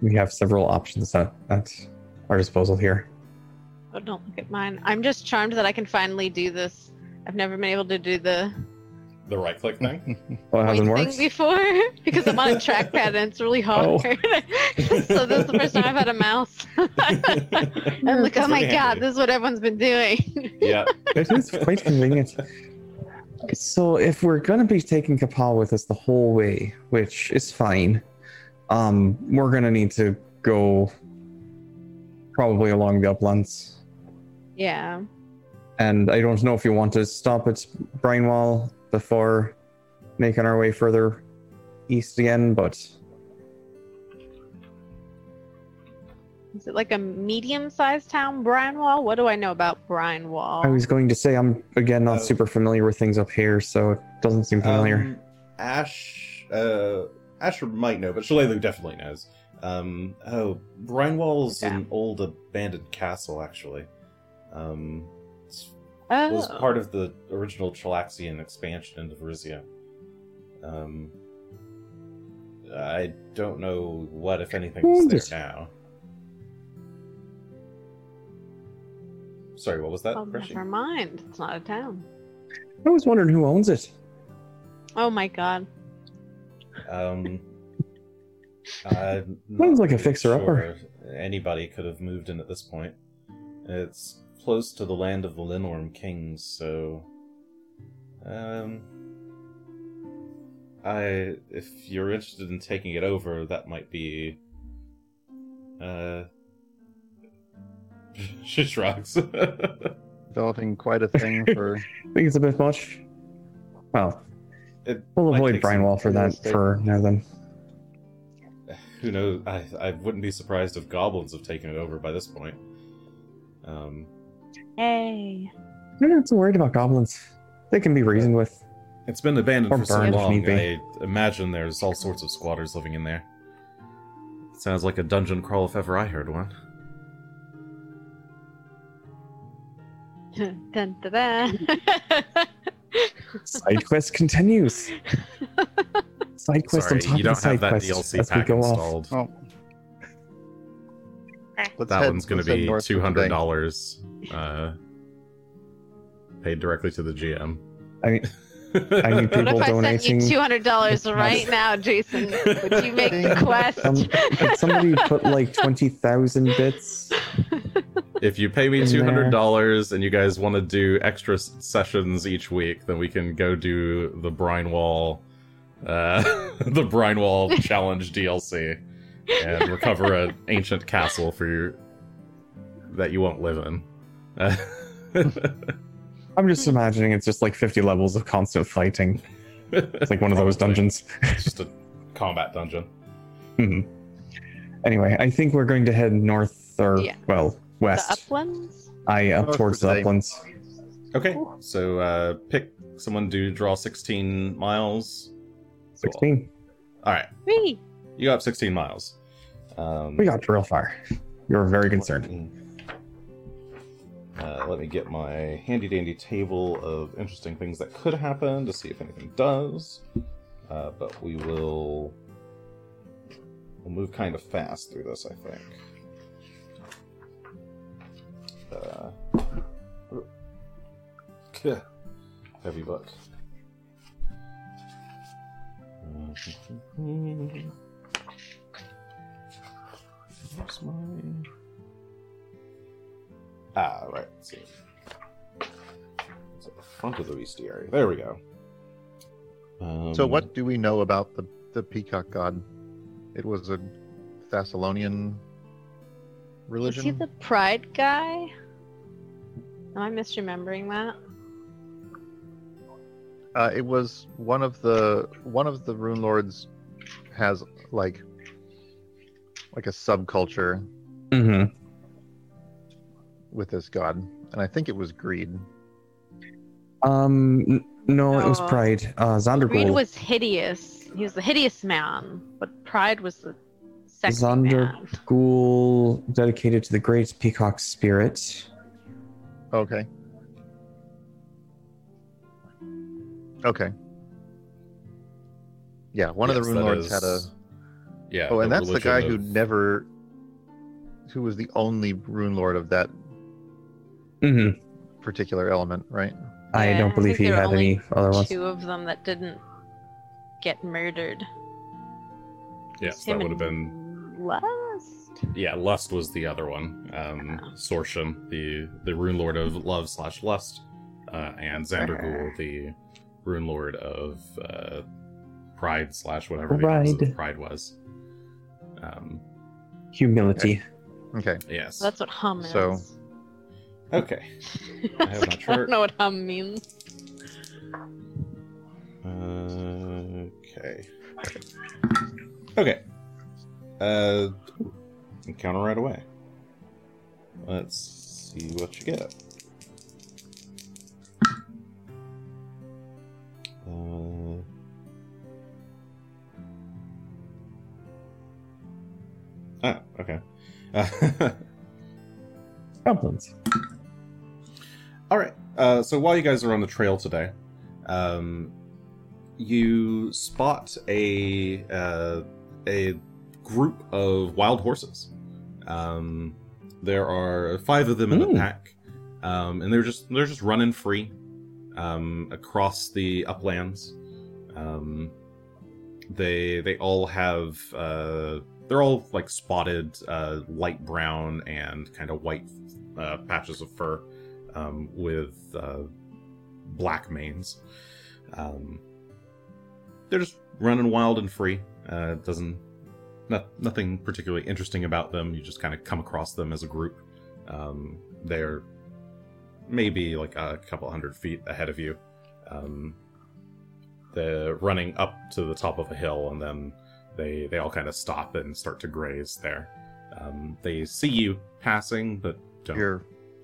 We have several options at, at our disposal here. Oh, don't look at mine. I'm just charmed that I can finally do this. I've never been able to do the the right click thing. Well, it hasn't worked. before because I'm on a trackpad and it's really Oh. hard. so this is the first time I've had a mouse. I'm like, oh my very god, this is what everyone's been doing. yeah. It is quite convenient. So if we're gonna be taking Kapal with us the whole way, which is fine, um, we're gonna need to go probably along the uplands. yeah. And I don't know if you want to stop at Brinewall before making our way further east again, but Is it like a medium-sized town, Brinewall? What do I know about Brinewall? I was going to say I'm again not Uh, super familiar with things up here, so it doesn't seem familiar. Um, Ash, uh, Ash might know, but Shalelu definitely knows. Um, oh, Brinewall's Yeah. an old abandoned castle, actually. Um, it's- oh, was part of the original Chelaxian expansion into Varisia. Um, I don't know what, if anything, is there now. Sorry, what was that? oh, Freshy? never mind. It's not a town. I was wondering who owns it. Oh my god. Um, I'm Sounds like a fixer-upper. sure Anybody could have moved in at this point. It's close to the land of the Linnorm Kings, so um, I if you're interested in taking it over, that might be. Uh, she shrugs. Developing quite a thing for. I think it's a bit much. Well, It we'll avoid take some for that realistic- for now then. who knows? I I wouldn't be surprised if goblins have taken it over by this point. Um, Hey. I'm not so worried about goblins. They can be reasoned with. it's been abandoned Or for so burned if long. need be. I imagine there's all sorts of squatters living in there. Sounds like a dungeon crawl if ever I heard one. dun, dun, dun. Side quest continues. Side quest Sorry, on top you don't of have side that quest DLC as pack installed. Oh. Let's that head- one's going to be two hundred dollars, uh, paid directly to the GM. I mean, I need what people if I sent donating. you two hundred dollars right now, Jason? Would you make the quest? Um, could somebody put like twenty thousand bits? If you pay me In two hundred there. dollars and you guys want to do extra sessions each week, then we can go do the Brinewall, uh, the Brinewall challenge DLC, and recover an ancient castle for your that you won't live in. Uh, I'm just imagining it's just like fifty levels of constant fighting. It's like one of those dungeons. it's just a combat dungeon. Mhm. Anyway, I think we're going to head north or Yeah. well the west. uplands? I up North towards for the uplands. Okay, so uh, pick someone to draw sixteen miles. Sixteen. All right, Whee! you got sixteen miles. Um, We got real far. You're very concerned. Uh, let me get my handy dandy table of interesting things that could happen to see if anything does. Uh, but we will we'll move kind of fast through this, I think. Uh, heavy book. Where's my Ah, right. Let's see. It's at the front of the bestiary. There we go. Um, So, what do we know about the the peacock god? It was a Thassilonian religion. Is he the pride guy? Am I misremembering that? Uh, it was one of the one of the rune lords has like like a subculture Mm-hmm. With this god, and I think it was greed. Um, n- no, it was Pride. Uh, Greed Xanderghul. was hideous. He was the hideous man, but pride was the sexy Zonder- man. Ghoul dedicated to the great peacock spirit. Okay. Okay. Yeah, one of the rune that lords had a. Yeah. Oh, and that's the religion guy who never, who was the only rune lord of that Mm-hmm. particular element, right? I Yeah, don't I believe think he there were had any other ones. Two of them that didn't get murdered. Yes, Him that would have been. Lust. Yeah, Lust was the other one. Um, Oh. Sorshen, the the rune lord of love slash lust, uh, and Xanderghul, the rune lord of uh, pride slash whatever the Pride. pride was. Um, Humility. Okay. yes. So that's what hum is. So- Okay. I have my I don't know what hum means. Okay. Okay. Uh, encounter right away. let's see what you get. Uh, oh, okay. Goblins. All right. Uh, so while you guys are on the trail today, um, you spot a uh, a group of wild horses. Um, there are five of them in Hmm. the pack, um, and they're just they're just running free um, across the uplands. Um, they they all have uh, they're all like spotted uh, light brown and kind of white uh, patches of fur um, with uh, black manes. Um, they're just running wild and free. Uh, doesn't not, nothing particularly interesting about them. You just kind of come across them as a group. Um, they're maybe like a couple hundred feet ahead of you. Um, they're running up to the top of a hill, and then they they all kind of stop and start to graze there. Um, they see you passing, but don't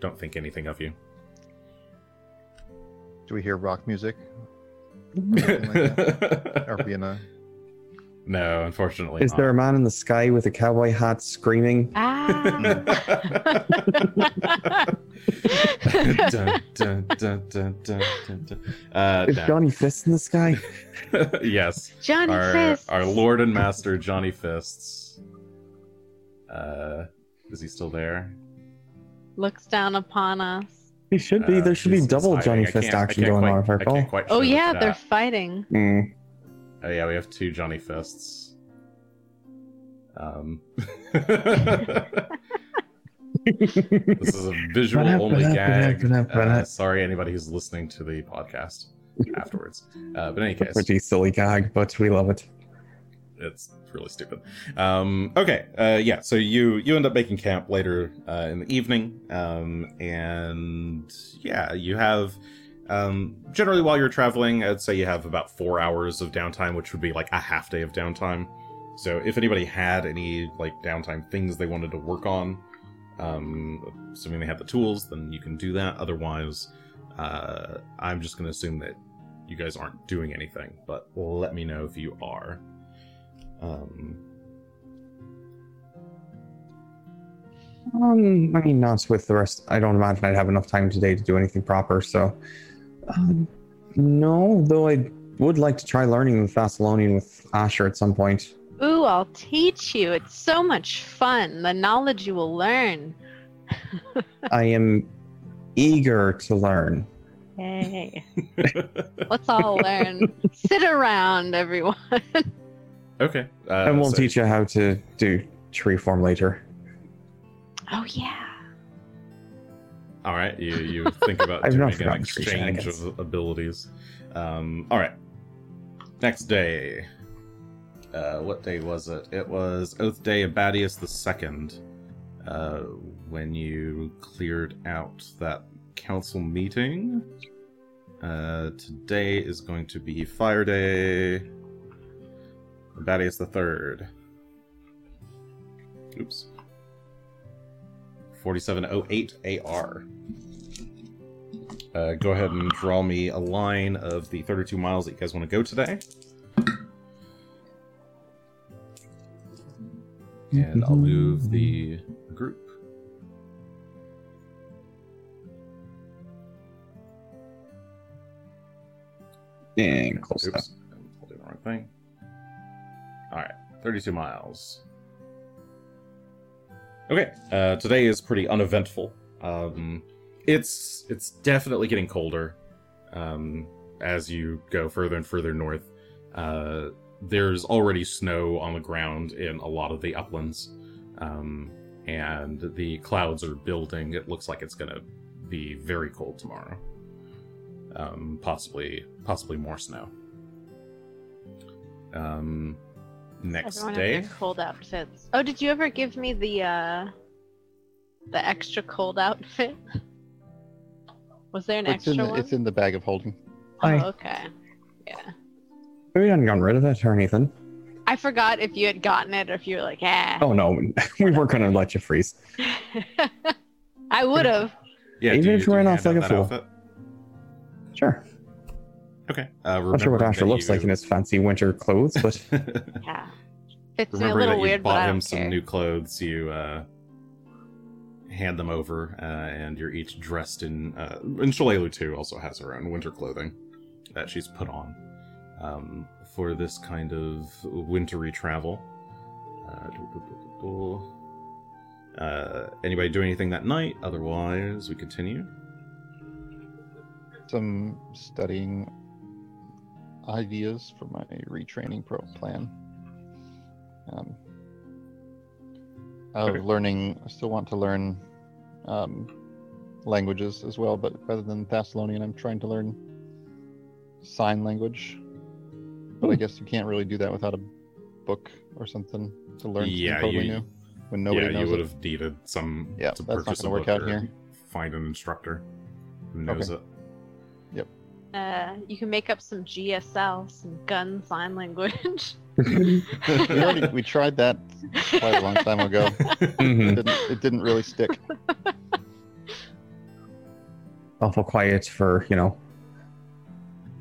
don't think anything of you. Do we hear rock music? Are we in a? no, unfortunately. Is there a man in the sky with a cowboy hat screaming? Ah. dun, dun, dun. Uh, Is no. Johnny Fist in the sky? yes, Johnny our Fist. our Lord and Master Johnny Fists. Uh, is he still there? looks down upon us. He should be. Uh, there should he's- be double. Johnny I Fist action going quite- on, if I I recall. Oh yeah, they're fighting. Mm. Oh yeah, we have two Johnny Fists. Um, this is a visual only gag. Uh, sorry, anybody who's listening to the podcast afterwards. Uh, but in any case, Pretty silly gag, but we love it. It's really stupid. Um, okay, uh, yeah. So you you end up making camp later uh, in the evening, um, and yeah, you have um, generally while you're traveling, I'd say you have about four hours of downtime, which would be like a half day of downtime. So if anybody had any like downtime things they wanted to work on, um, assuming they have the tools, then you can do that. Otherwise, uh, I'm just going to assume that you guys aren't doing anything. But let me know if you are. Um, Um, I mean, not with the rest. I don't imagine I'd have enough time today to do anything proper. So, um, no. Though I would like to try learning the Thassilonian with Asher at some point. Ooh, I'll teach you. It's so much fun. The knowledge you will learn. I am eager to learn. Hey, let's all learn. Sit around, everyone. okay. Uh, and we'll so- teach you how to do tree form later. Oh yeah. All right, you you think about doing not an exchange of abilities. Um, all right. Next day. Uh, what day was it? It was Oath Day Abadius the Second. Uh, when you cleared out that council meeting. Uh, today is going to be Fire Day. Abadius the Third. Oops. 4708 AR. Uh, go ahead and draw me a line of the 32 miles that you guys want to go today. And I'll move the group. And close enough. Oops, I'm holding the wrong thing. Alright, 32 miles. Okay, uh, today is pretty uneventful. Um, it's it's definitely getting colder um, as you go further and further north. Uh, there's already snow on the ground in a lot of the uplands, um, and the clouds are building. It looks like it's going to be very cold tomorrow. Um, possibly, possibly more snow. Um, next Everyone day. has their cold outfits. Oh, did you ever give me the uh the extra cold outfit? Was there an It's in, extra the, one? it's in the bag of holding. oh, okay. Yeah. We hadn't gotten rid of it or anything. I forgot if you had gotten it or if you were like, ah. Oh no, we weren't gonna let you freeze. I would have. Yeah, Even do if you, you ran do you off hand like a fool. outfit? Sure. Okay. Uh, I'm Not sure what remember Asher that looks like in his fancy winter clothes, but Yeah. Fits me a little that weird, you but bought I him don't some care. new clothes. You uh, hand them over, uh, and you're each dressed in. Uh, and Shalelu too also has her own winter clothing that she's put on um, for this kind of wintry travel. Uh. Uh, anybody do anything that night? Otherwise, we continue. Some studying ideas for my retraining pro plan. Um, of Okay. learning, I still want to learn um, languages as well, but rather than Thassilonian, I'm trying to learn sign language. But I Hmm. guess you can't really do that without a book or something to learn something Yeah, totally you- new when nobody yeah, knows you would it. have needed some Yeah, to that's not purchase a gonna work book out or here. Find an instructor who knows Okay. it. Uh, you can make up some GSL, some gun sign language. we, already, we tried that quite a long time ago. It Mhm. didn't, it didn't really stick. awful quiet for you know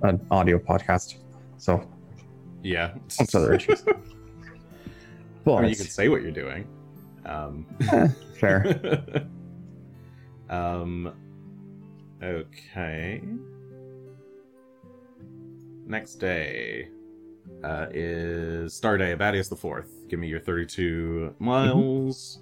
an audio podcast. So Yeah. amongst other issues. Or But you can say what you're doing. Um, eh, fair. um, okay. Next day uh, is Star Day, Abadius the Fourth. Give me your 32 miles.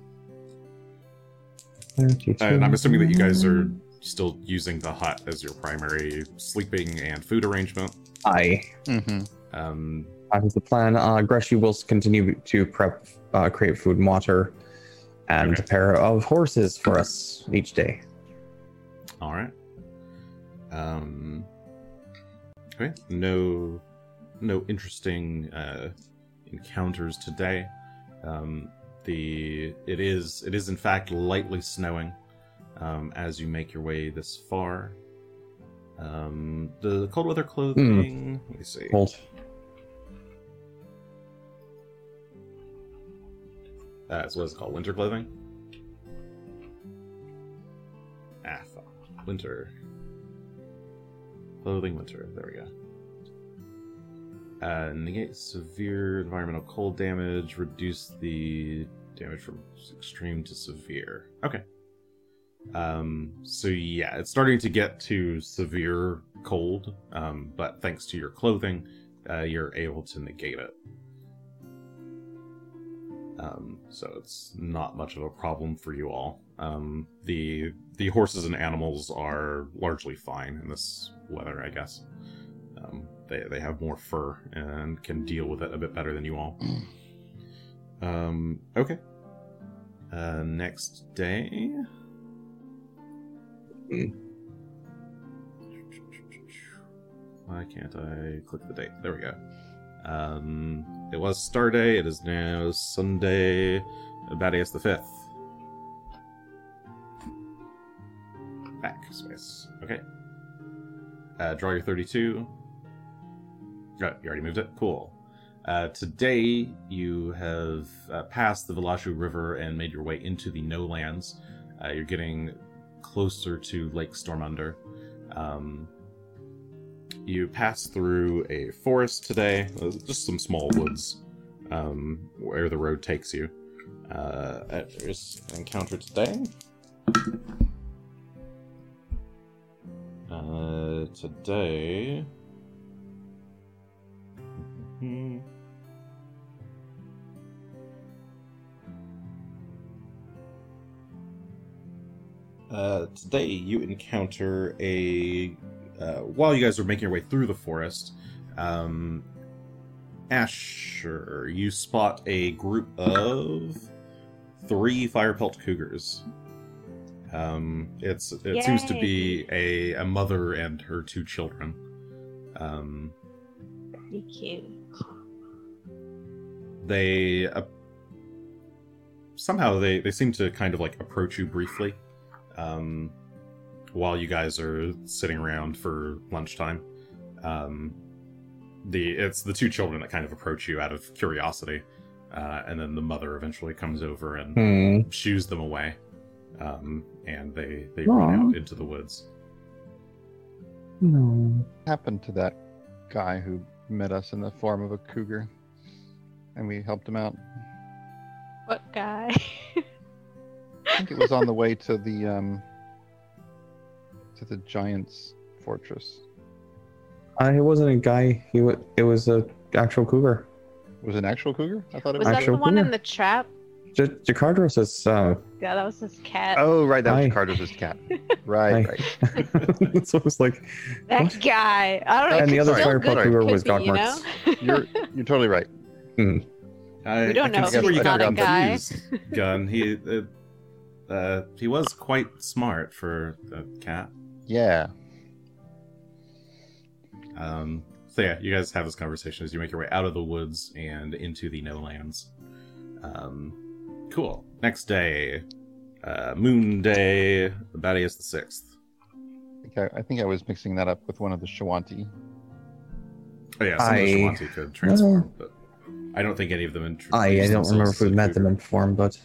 And I'm assuming that you guys are still using the hut as your primary sleeping and food arrangement. Aye, hmm Um, that is the plan. Uh, Greshy will continue to prep, uh, create food and water, and Okay. a pair of horses for us each day. All right. Um. Okay. No, no interesting uh, encounters today. Um, the it is it is in fact lightly snowing um, as you make your way this far. Um, the cold weather clothing. Let me see. Cold. That's what it's called. Winter clothing. Ah, winter clothing. Winter. There we go. Uh, negate severe environmental cold damage. Reduce the damage from extreme to severe. Okay. Um. So yeah, it's starting to get to severe cold. Um. But thanks to your clothing, uh, you're able to negate it. Um, so it's not much of a problem for you all. Um, the the horses and animals are largely fine in this weather, I guess. Um, they they have more fur and can deal with it a bit better than you all. Um, okay. Uh, next day. Why can't I click the date? There we go. Um, it was Star Day. It is now Sunday, Badass the fifth. Back space. Okay. Uh, draw your thirty-two. Oh, you already moved it. Cool. Uh, today you have uh, passed the Velashu River and made your way into the No Lands. Uh, you're getting closer to Lake Stormunder. Um, you pass through a forest today, uh, just some small woods, um, where the road takes you. Uh, there's an encounter today. Uh, today. Mhm. Uh, today you encounter a uh, while you guys are making your way through the forest, um, Asher, you spot a group of three firepelt cougars. Um, it's it seems to be a, a mother and her two children. Um, Pretty cute. they uh, somehow they they seem to kind of like approach you briefly um while you guys are sitting around for lunchtime um the it's the two children that kind of approach you out of curiosity uh and then the mother eventually comes over and Hmm. shoos them away um, and they they Aw. run out into the woods. No. happened to that guy who met us in the form of a cougar, and we helped him out. What guy? I think it was on the way to the um to the giant's fortress. Uh, it wasn't a guy. He wa It was a actual cougar. Was an actual cougar? I thought it Was was. that Actual the one in the trap? J- Jakardros is. Uh, Yeah, that was his cat. Oh, right, that Hi. was Carter's cat. Right, Hi. right. so it was like, that what? guy. I don't know. And the other still firepower good- cougar was be, you know? You're you're totally right. I, We don't I can know see where he's you got not a guy. confused, Gun. He uh, uh, he was quite smart for a cat. Yeah. Um, so yeah, you guys have this conversation as you make your way out of the woods and into the no lands. Um, cool. Next day, uh, Moon Day. Abadius the sixth. I think I, I think I was mixing that up with one of the Shoanti. Oh yeah, some of the Shoanti could transform, but I don't think any of them. introduced I, I don't remember if we met them cougar. in form, but,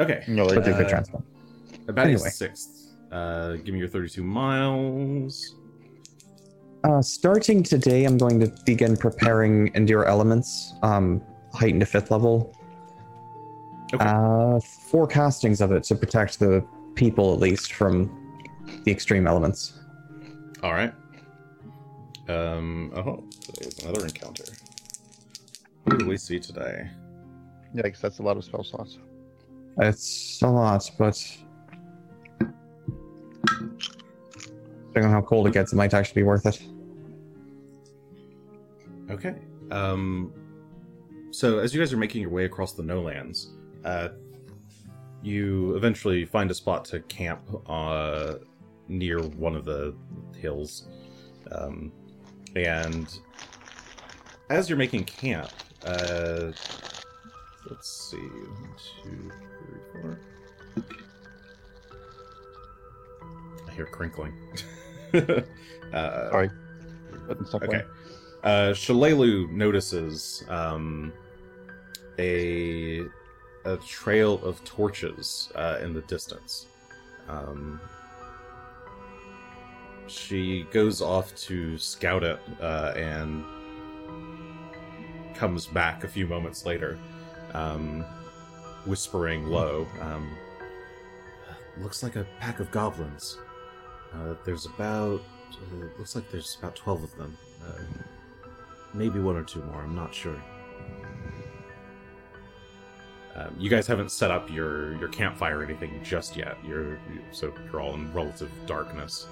Okay, No, but they Uh, could transform. the baddie is anyway. the sixth. Uh, give me your thirty-two miles. Uh, starting today, I'm going to begin preparing Endure Elements, um, heightened to fifth level. Okay. Uh, four castings of it to protect the people, at least, from the extreme elements. All right. Um. Oh, there's another encounter. Who do we see today? Yeah, because that's a lot of spell slots. It's a lot, but depending on how cold it gets, it might actually be worth it. Okay. Um. So as you guys are making your way across the no lands, uh, you eventually find a spot to camp uh, near one of the hills, um, and as you're making camp, uh, let's see, one, two, three, four. I hear crinkling. uh, Sorry. Okay. Uh, Shalelu notices um, a a trail of torches uh, in the distance. Um, she goes off to scout it uh, and comes back a few moments later, um, whispering low. Um, looks like a pack of goblins. Uh, there's about uh, looks like there's about twelve of them. Uh, maybe one or two more. I'm not sure. Um, you guys haven't set up your your campfire or anything just yet. You're so you're all in relative darkness.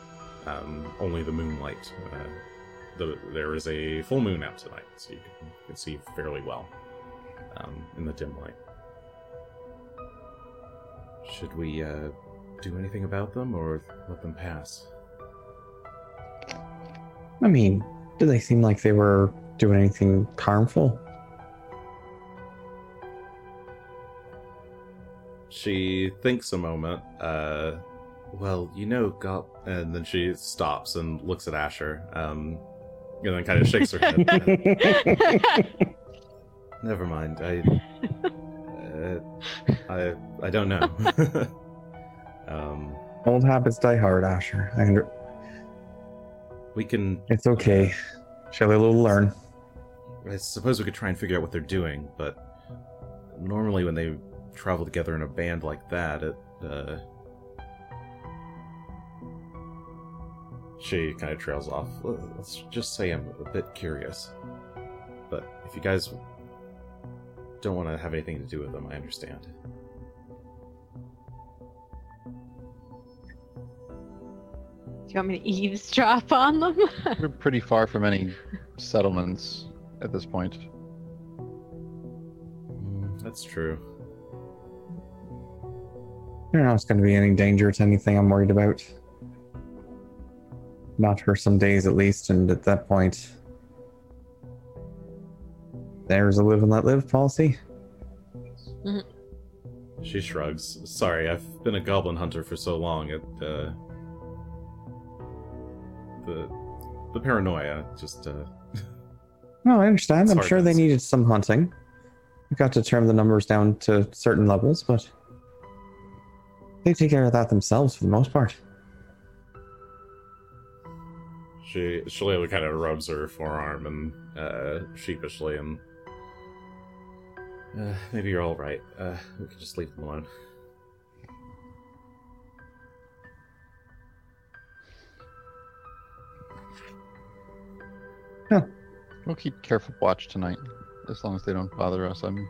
Um, only the moonlight. Uh, the, there is a full moon out tonight, so you can, you can see fairly well um, in the dim light. Should we uh, do anything about them or let them pass? I mean, do they seem like they were doing anything harmful? She thinks a moment. Uh, well, you know, God, and then she stops and looks at Asher, um, and then kind of shakes her head. Never mind. I, uh, I, I don't know. um, Old habits die hard, Asher. I under- we can. it's okay. Shall I learn? I suppose we could try and figure out what they're doing, but normally when they travel together in a band like that, it. Uh, she kind of trails off. Let's just say I'm a bit curious. But if you guys don't want to have anything to do with them, I understand. Do you want me to eavesdrop on them? We're pretty far from any settlements at this point. Mm, that's true. I don't know if it's going to be any danger to anything I'm worried about. Not for some days at least, and at that point, there's a live and let live policy. She shrugs. Sorry, I've been a goblin hunter for so long. It, uh, the the paranoia just uh, No, I understand. It's I'm sure they needed some hunting. We got to trim the numbers down to certain levels, but They take care of that themselves for the most part. She Shalelu kind of rubs her forearm and uh, sheepishly and uh, maybe you're all right. Uh, we can just leave them alone. We'll keep careful watch tonight, as long as they don't bother us. I'm.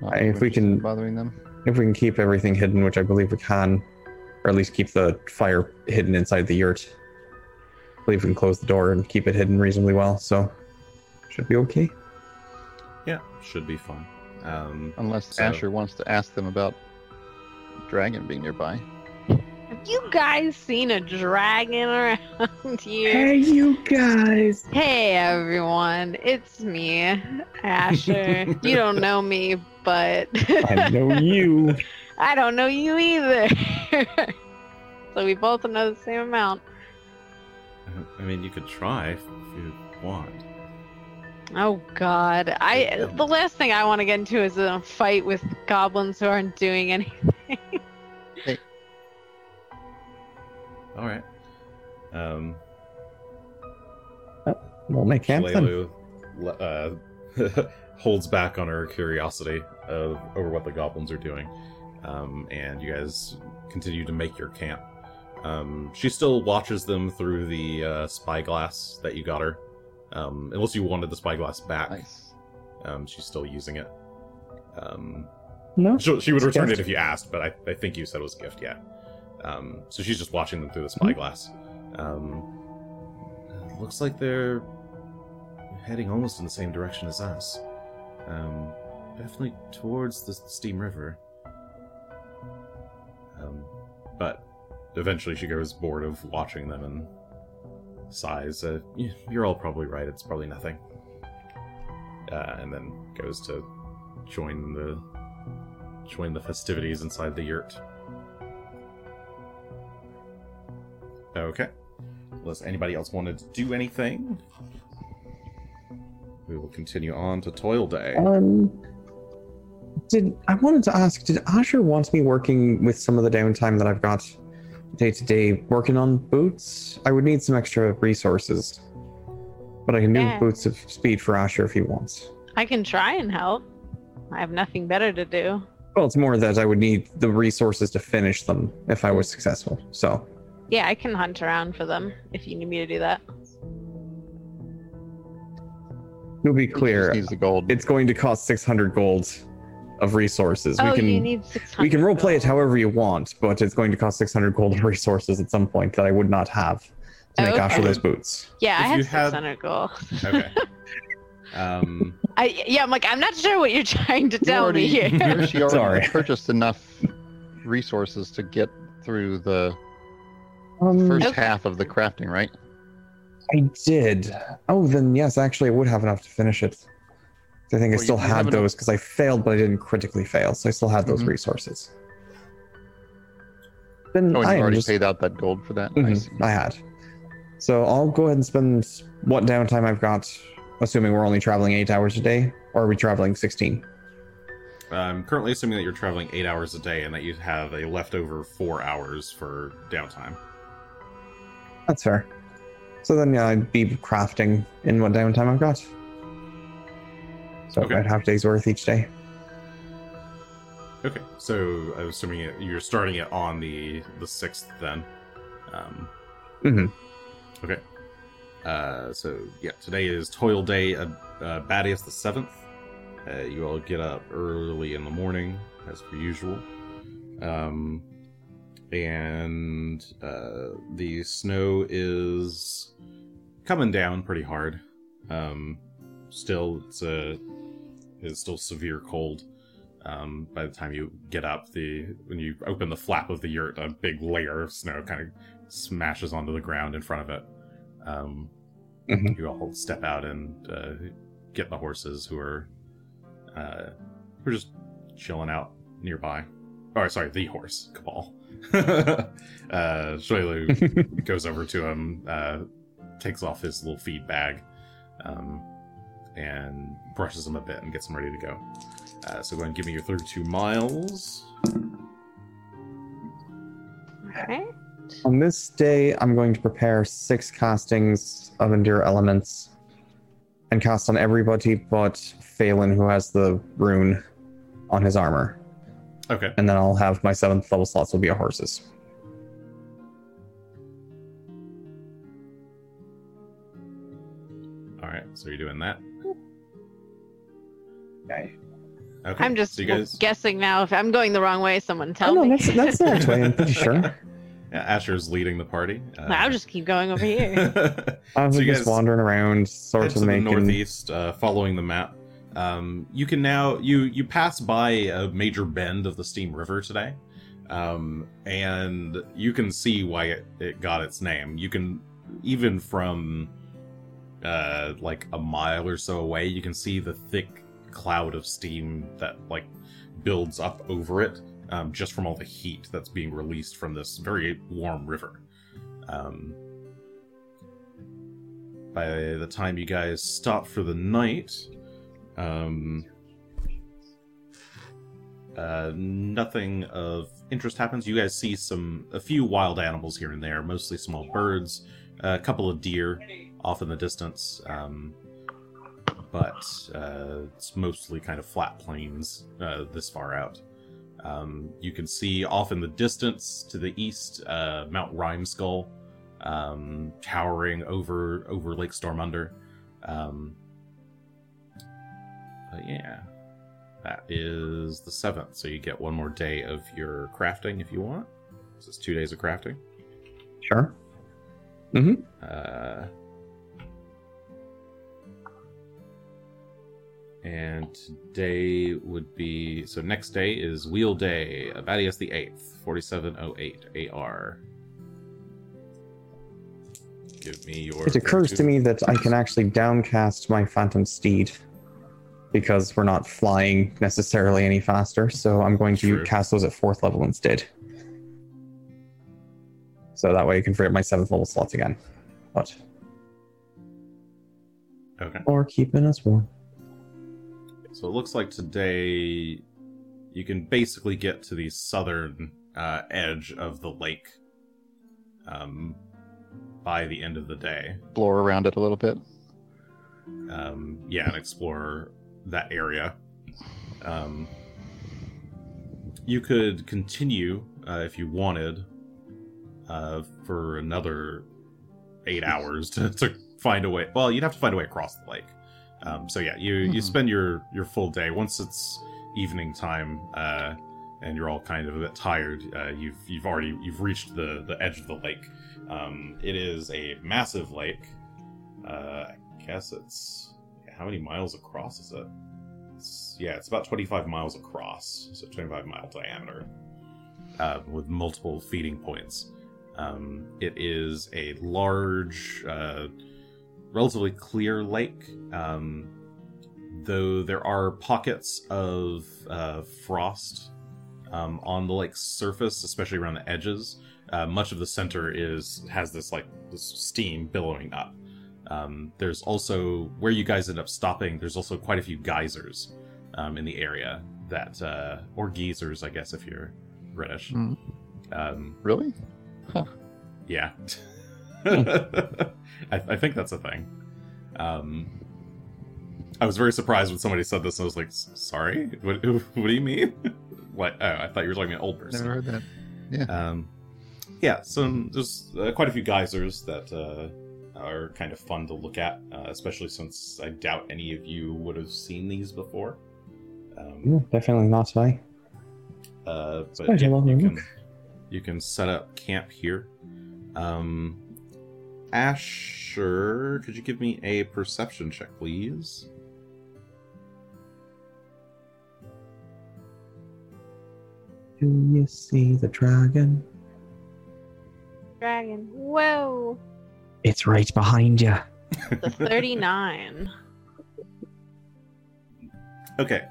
not I- if we can- bothering them. If we can keep everything hidden, which I believe we can, or at least keep the fire hidden inside the yurt. I believe we can close the door and keep it hidden reasonably well, so should be okay. Yeah, should be fine. Um, Unless So- Asher wants to ask them about dragon being nearby. Have you guys seen a dragon around here? Hey, you guys! Hey everyone, it's me, Asher. you don't know me, but I know you. I don't know you either. so we both know the same amount. I mean, you could try if you want. Oh God, I the last thing I want to get into is a fight with goblins who aren't doing anything. All right. Um, Oh, We'll make camp then. Uh, holds back on her curiosity of, over what the goblins are doing, um, and you guys continue to make your camp. Um, she still watches them through the uh, spyglass that you got her. Um, unless you wanted the spyglass back, Nice. um, she's still using it. Um, No? she, she would return it if you asked, but I, I think you said it was a gift, yeah. Um, so she's just watching them through the Mm-hmm. spyglass. Um, uh, looks like they're heading almost in the same direction as us. Um, definitely towards the Steam River. Um, but eventually she grows bored of watching them and sighs. Uh, you're all probably right. It's probably nothing. Uh, and then goes to join the join the festivities inside the yurt. Okay. Unless anybody else wanted to do anything, we will continue on to Toil Day. Um, did I wanted to ask? Did Asher want me working with some of the downtime that I've got day to day working on boots? I would need some extra resources, but I can do Yeah. boots of speed for Asher if he wants. I can try and help. I have nothing better to do. Well, it's more that I would need the resources to finish them if I was successful. So Yeah, I can hunt around for them if you need me to do that. to be clear, the gold. it's going to cost 600 gold of resources. oh, we can you need 600. we can role play it however you want, but it's going to cost 600 gold resources at some point that I would not have to make Okay. Asher those boots. Yeah, I If have you had- 600 gold. Okay. um, I yeah, I'm like I'm not sure what you're trying to tell already, me here. She already Sorry. purchased enough resources to get through the Um, first Okay. half of the crafting, right? I did. Oh, then yes, actually, I would have enough to finish it. I think I Well, still you- you have had those because I failed, but I didn't critically fail, so I still had those Mhm. resources. Then Oh, and I you already just, paid out that gold for that. I Mhm, see. I had. So I'll go ahead and spend what downtime I've got, assuming we're only traveling eight hours a day, or are we traveling 16? I'm currently assuming that you're traveling eight hours a day and that you have a leftover four hours for downtime. That's fair. So then, yeah, I'd be crafting in what downtime I've got. So Okay. about half day's worth each day. Okay, so I'm assuming it, you're starting it on the the sixth then. Um, Mhm. Okay. Uh, so yeah, today is Toil Day. Uh, uh, Abadius the seventh. Uh, you all get up early in the morning as per usual. Um, and uh, the snow is coming down pretty hard. Um, still, it's a it's still severe cold. Um, by the time you get up, the when you open the flap of the yurt, a big layer of snow kind of smashes onto the ground in front of it. Um, Mhm. You all step out and uh, get the horses who are uh, who are just chilling out nearby. Oh, sorry, the horse, Cabal. uh, Shalelu goes over to him, uh, takes off his little feed bag, um, and brushes them a bit and gets them ready to go. Uh, so go ahead and give me your 32 miles. Alright. On this day, I'm going to prepare six castings of Endure Elements and cast on everybody but Phelan, who has the rune on his armor. Okay. And then I'll have my seventh level slots will be a horses. All right. So you're doing that. Okay. Okay. I'm just So you guys. guessing now. If I'm going the wrong way, someone tell Oh, no, me. that's, that's the next way, I'm pretty sure. Yeah, Asher's leading the party. Uh, I'll just keep going over here. I was So you just guys wandering around, sort of the making. northeast, uh, following the map. Um, you can now you you pass by a major bend of the Steam River today, um, and you can see why it, it got its name. You can even from uh, like a mile or so away, you can see the thick cloud of steam that like builds up over it, um, just from all the heat that's being released from this very warm river. Um, by the time you guys stop for the night, um, uh, nothing of interest happens. You guys see some a few wild animals here and there, mostly small birds, a couple of deer off in the distance, um, but uh, it's mostly kind of flat plains uh, this far out. Um, you can see off in the distance to the east uh, Mount Rimeskull um, towering over over Lake Stormunder. Um, but yeah, that is the seventh. So you get one more day of your crafting if you want. This is two days of crafting. Sure. Mm-hmm. Uh, and today would be so. Next day is Wheel Day, Abadius the Eighth, forty-seven oh eight AR. Give me your. It occurs to me that I can actually downcast my Phantom Steed because we're not flying necessarily any faster. So I'm going to True. cast those at fourth level instead. So that way I can free up my seventh level slots again. But Okay. or keeping us warm. So it looks like today you can basically get to the southern uh, edge of the lake um, by the end of the day. Explore around it a little bit. Um, yeah, and explore that area. Um, you could continue uh, if you wanted uh, for another eight hours to, to find a way. Well, you'd have to find a way across the lake. Um, so yeah, you you Mhm. spend your your full day once it's evening time uh, and you're all kind of a bit tired. Uh, you've you've already you've reached the the edge of the lake. Um, it is a massive lake. Uh, I guess it's how many miles across is it? It's, yeah, it's about 25 miles across, so 25 mile diameter, uh, with multiple feeding points. Um, it is a large, uh, relatively clear lake, um, though there are pockets of uh, frost um, on the lake's surface, especially around the edges. Uh, much of the center is has this like this steam billowing up. Um, there's also where you guys end up stopping. There's also quite a few geysers um, in the area that, uh, or geezers, I guess, if you're British. Mm. Um, Really? yeah, I, I think that's a thing. Um, I was very surprised when somebody said this, and I was like, "Sorry, what, what do you mean?" like, oh, I thought you were talking about old person. Never heard that. Um, yeah, so there's uh, quite a few geysers that uh, are kind of fun to look at, uh, especially since I doubt any of you would have seen these before. Um, Yeah, definitely not today. uh, but yeah, you can you can set up camp here. Um, Asher, could you give me a perception check, please? Do you see the dragon? Dragon. Whoa. It's right behind you. The 39. Okay,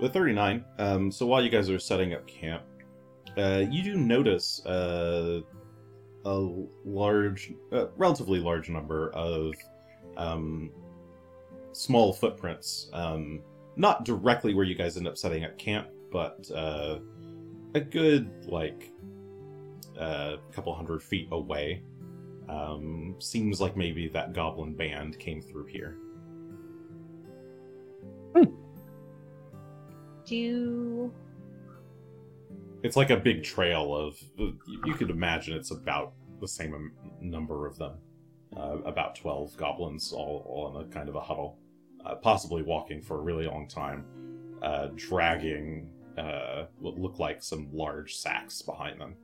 The 39, um, so while you guys are setting up camp, uh, you do notice uh, a large, uh, relatively large number of um, small footprints. Um, not directly where you guys end up setting up camp, but uh, a good, like, uh, a couple hundred feet away. Um, seems like maybe that goblin band came through here. Do. It's like a big trail of. You could imagine it's about the same number of them. Uh, about 12 goblins, all, all in a kind of a huddle. Uh, possibly walking for a really long time, uh, dragging uh, what look like some large sacks behind them.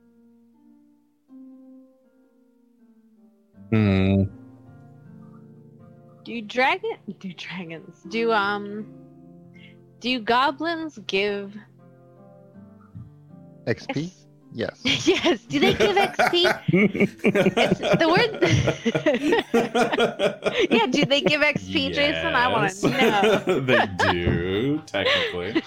Hmm. Do dragon do dragons do um do goblins give XP? Yes. yes, do they give XP? It's the word Yeah, do they give XP, Jason? I want to know. they do, technically.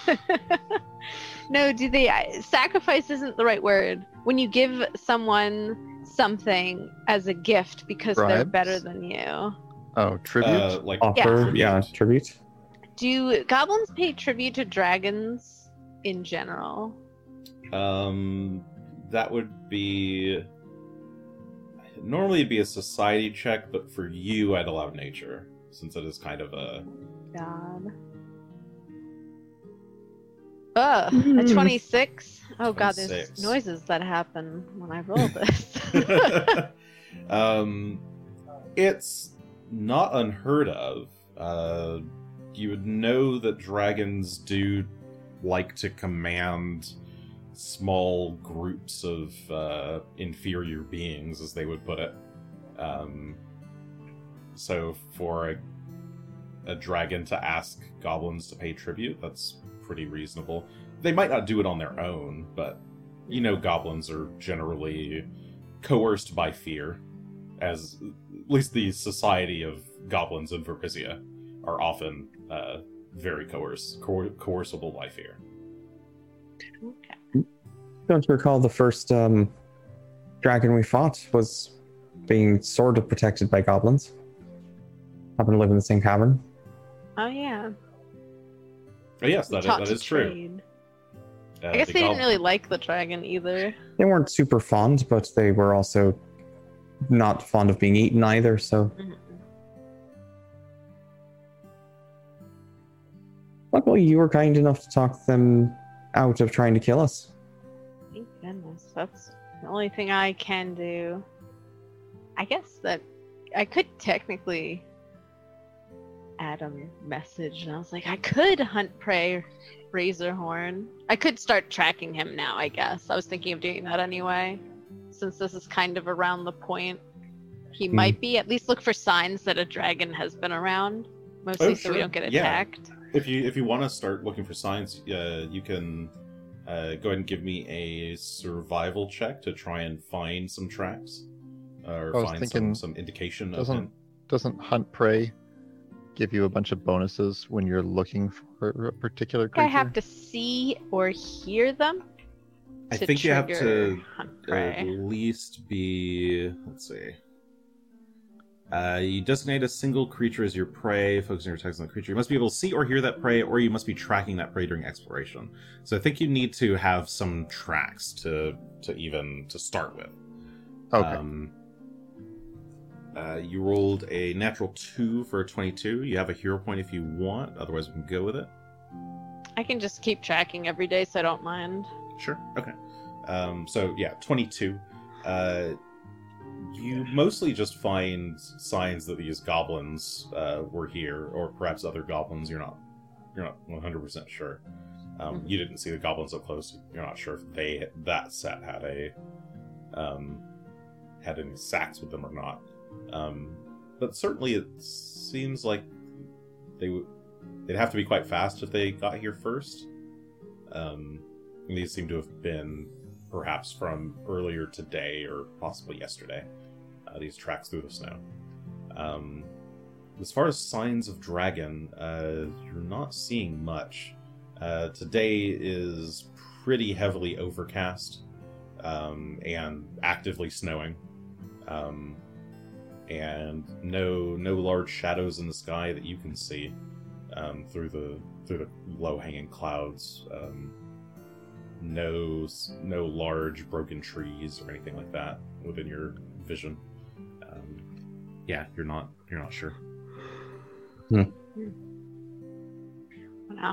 no, do they I- sacrifice isn't the right word. When you give someone something as a gift because they're better than you. Oh, tribute? Uh, like Offer, yeah, tribute. Do goblins pay tribute to dragons in general? Um, that would be normally it'd be a society check, but for you, I'd allow nature since it is kind of a. God. Ugh, a Hmm. 26? Oh god, there's noises that happen when I roll this. um, it's not unheard of. Uh, you would know that dragons do like to command small groups of uh, inferior beings, as they would put it. Um, so for a, a dragon to ask goblins to pay tribute, that's pretty reasonable. They might not do it on their own, but you know, goblins are generally coerced by fear, as at least the society of goblins in Varisia are often uh, very coercible by fear. okay. Don't you recall the first um, dragon we fought was being sort of protected by goblins? Happen to live in the same cavern. Oh yeah. Oh, yes, that is, Taught that to is true. Uh, I guess the they gob- didn't really like the dragon either. They weren't super fond, but they were also not fond of being eaten either. So Mhm. luckily, you were kind enough to talk them out of trying to kill us. That's the only thing I can do. I guess that I could technically add a message, and I was like, I could hunt prey Razorhorn. I could start tracking him now, I guess. I was thinking of doing that anyway. Since this is kind of around the point he Hmm. might be, at least look for signs that a dragon has been around. Mostly Oh, so we don't get Yeah. attacked. If you if you want to start looking for signs, uh, you can uh, go ahead and give me a survival check to try and find some tracks uh, or find thinking, some, some indication of doesn't- him. Doesn't hunt prey give you a bunch of bonuses when you're looking for a particular creature? I have to see or hear them. I think you have to at least be let's see. Uh, you designate a single creature as your prey, focusing your attacks on the creature. You must be able to see or hear that prey, or you must be tracking that prey during exploration. So I think you need to have some tracks to to even to start with. Okay. Um, uh, you rolled a natural two for a twenty-two. You have a hero point if you want. Otherwise, we can go with it. I can just keep tracking every day, so I don't mind. Sure. Okay. Um, so yeah, twenty-two. Uh, you mostly just find signs that these goblins uh, were here, or perhaps other goblins. You're not. You're not one hundred percent sure. Um, Mhm. You didn't see the goblins up close. You're not sure if they that set had a um, had any sacks with them or not. Um, but certainly, it seems like they would. They'd have to be quite fast if they got here first. Um, and these seem to have been perhaps from earlier today or possibly yesterday. Uh, these tracks through the snow. Um, as far as signs of dragon, uh, you're not seeing much. Uh, today is pretty heavily overcast um, and actively snowing, um, and no no large shadows in the sky that you can see um, through the through the low hanging clouds. Um, no no large broken trees or anything like that within your vision. Um, yeah, you're not you're not sure. Now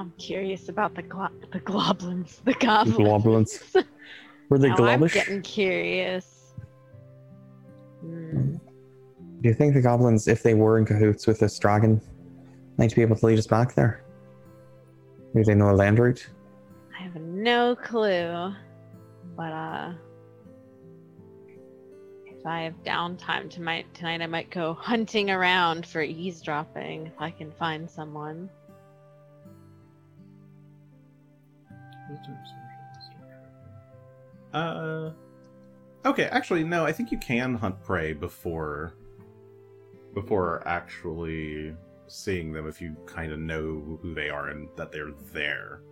I'm curious about the glo- the goblins, the goblins. Globulins. Were they Now I'm getting curious. Hmm. Do you think the goblins, if they were in cahoots with this dragon, might be able to lead us back there? Maybe they know a land route? No clue, but uh, if I have downtime tonight, tonight I might go hunting around for eavesdropping if I can find someone. Uh, okay. Actually, no. I think you can hunt prey before before actually seeing them if you kind of know who they are and that they're there.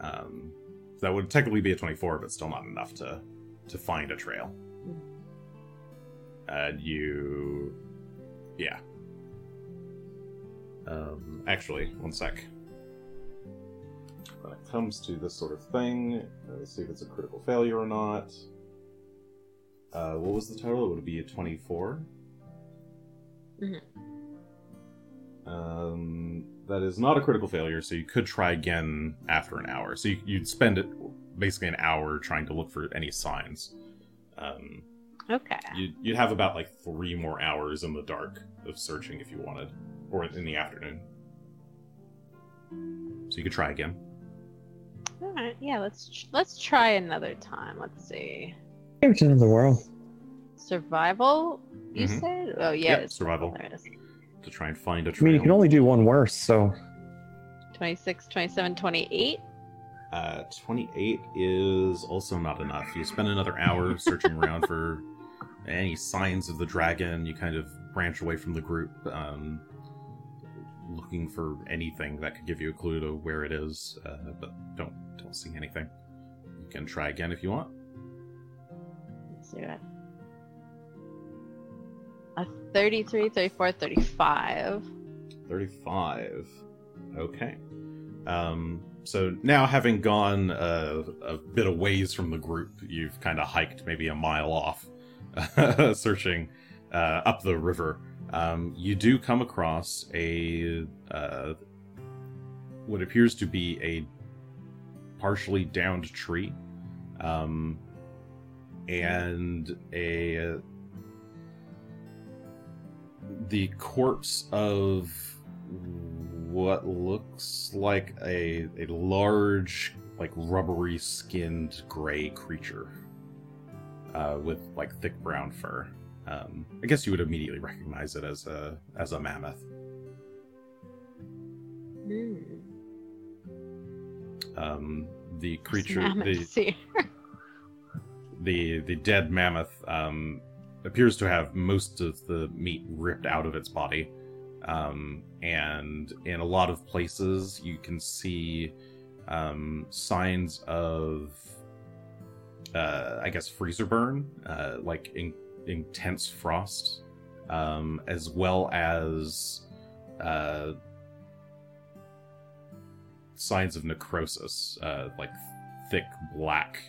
Um, that would technically be a twenty-four, but still not enough to to find a trail. And you, yeah. Um, actually, one sec. When it comes to this sort of thing, let me see if it's a critical failure or not. Uh, what was the total? It would be a 24. Mhm. Um, that is not a critical failure, so you could try again after an hour. So you, you'd spend it basically an hour trying to look for any signs. Um, Okay. you'd, you'd have about like three more hours in the dark of searching if you wanted, or in the afternoon. So you could try again. All right. Yeah. Let's tr- let's try another time. Let's see. Maybe it's another world. Survival. You Mhm. said? Oh yeah. Yep, it's survival. There it is. to try and find a I trail. mean, you can only do one worse, so 26, 27, 28. Uh, 28 is also not enough. You spend another hour searching around for any signs of the dragon. You kind of branch away from the group, um, looking for anything that could give you a clue to where it is, uh, but don't don't see anything. You can try again if you want. Let's do it. A 33, 34, 35. 35. Okay. Um, so now, having gone a bit of ways from the group, you've kind of hiked maybe a mile off, searching uh, up the river. Um, you do come across a uh, what appears to be a partially downed tree, um, and a the corpse of what looks like a a large, like rubbery skinned gray creature uh, with like thick brown fur. Um, I guess you would immediately recognize it as a as a mammoth. Hmm. Um, the creature, the the the dead mammoth um, appears to have most of the meat ripped out of its body, um, and in a lot of places you can see um, signs of, uh, I guess, freezer burn, uh, like in, intense frost, um, as well as uh, signs of necrosis, uh, like thick black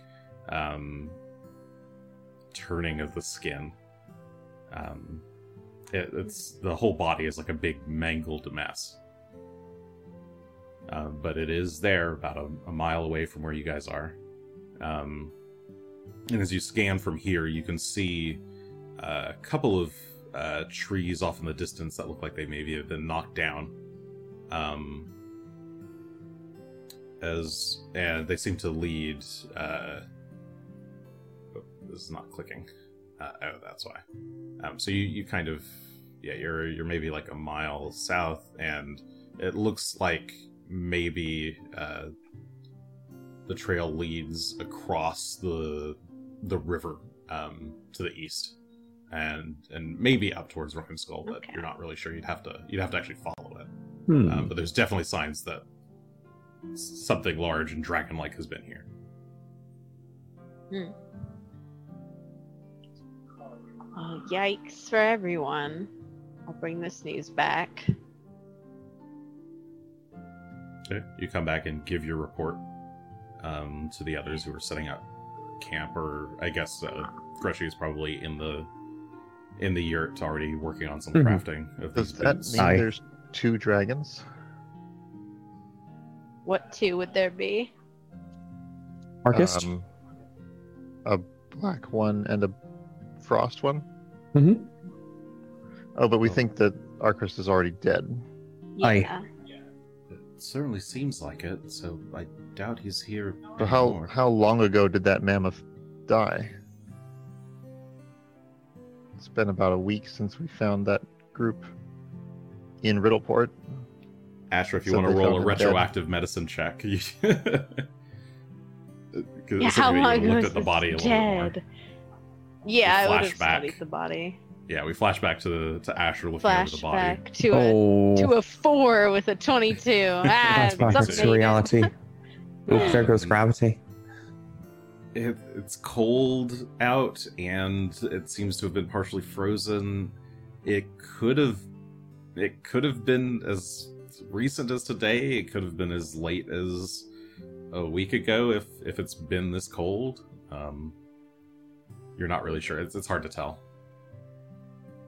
um, turning of the skin. Um, it, it's the whole body is like a big mangled mess. Um, but it is there, about a, a mile away from where you guys are. Um, and as you scan from here, you can see uh, a couple of uh, trees off in the distance that look like they maybe have been knocked down. Um, as and they seem to lead. Uh, oh, this is not clicking. Uh, oh, that's why. Um, so you, you kind of yeah you're you're maybe like a mile south, and it looks like maybe uh, the trail leads across the the river um, to the east, and and maybe up towards Rocken Skull, but Okay. you're not really sure. You'd have to you'd have to actually follow it. hmm. Um, but there's definitely signs that something large and dragon-like has been here. Oh, yikes for everyone. I'll bring this news back. Okay. You come back and give your report. um, to the others who are setting up camp, or I guess uh, Grushy is probably in the in the yurt already working on some Mhm. crafting of Does these that boots. mean Aye. there's two dragons? What two would there be? Marcus? Um, a black one and a frost one. Mhm. Oh, but we think that Arcris is already dead. Aye. Yeah. It certainly seems like it, so I doubt he's here. So how anymore. how long ago did that mammoth die? It's been about a week since we found that group in Riddleport. Asher, if you So want to roll a him dead. retroactive medicine check, you... 'Cause Yeah, assuming how long looked was at the body a little bit more. dead? Yeah, I would have the body. Yeah, we flash back to the to Asher looking over the body. Flashback to a oh, to a four with a twenty-two. Ah, that's back something to reality. Oops, there goes gravity. It, it's cold out, and it seems to have been partially frozen. It could have, it could have been as recent as today. It could have been as late as a week ago. If if it's been this cold, um, you're not really sure. It's it's hard to tell,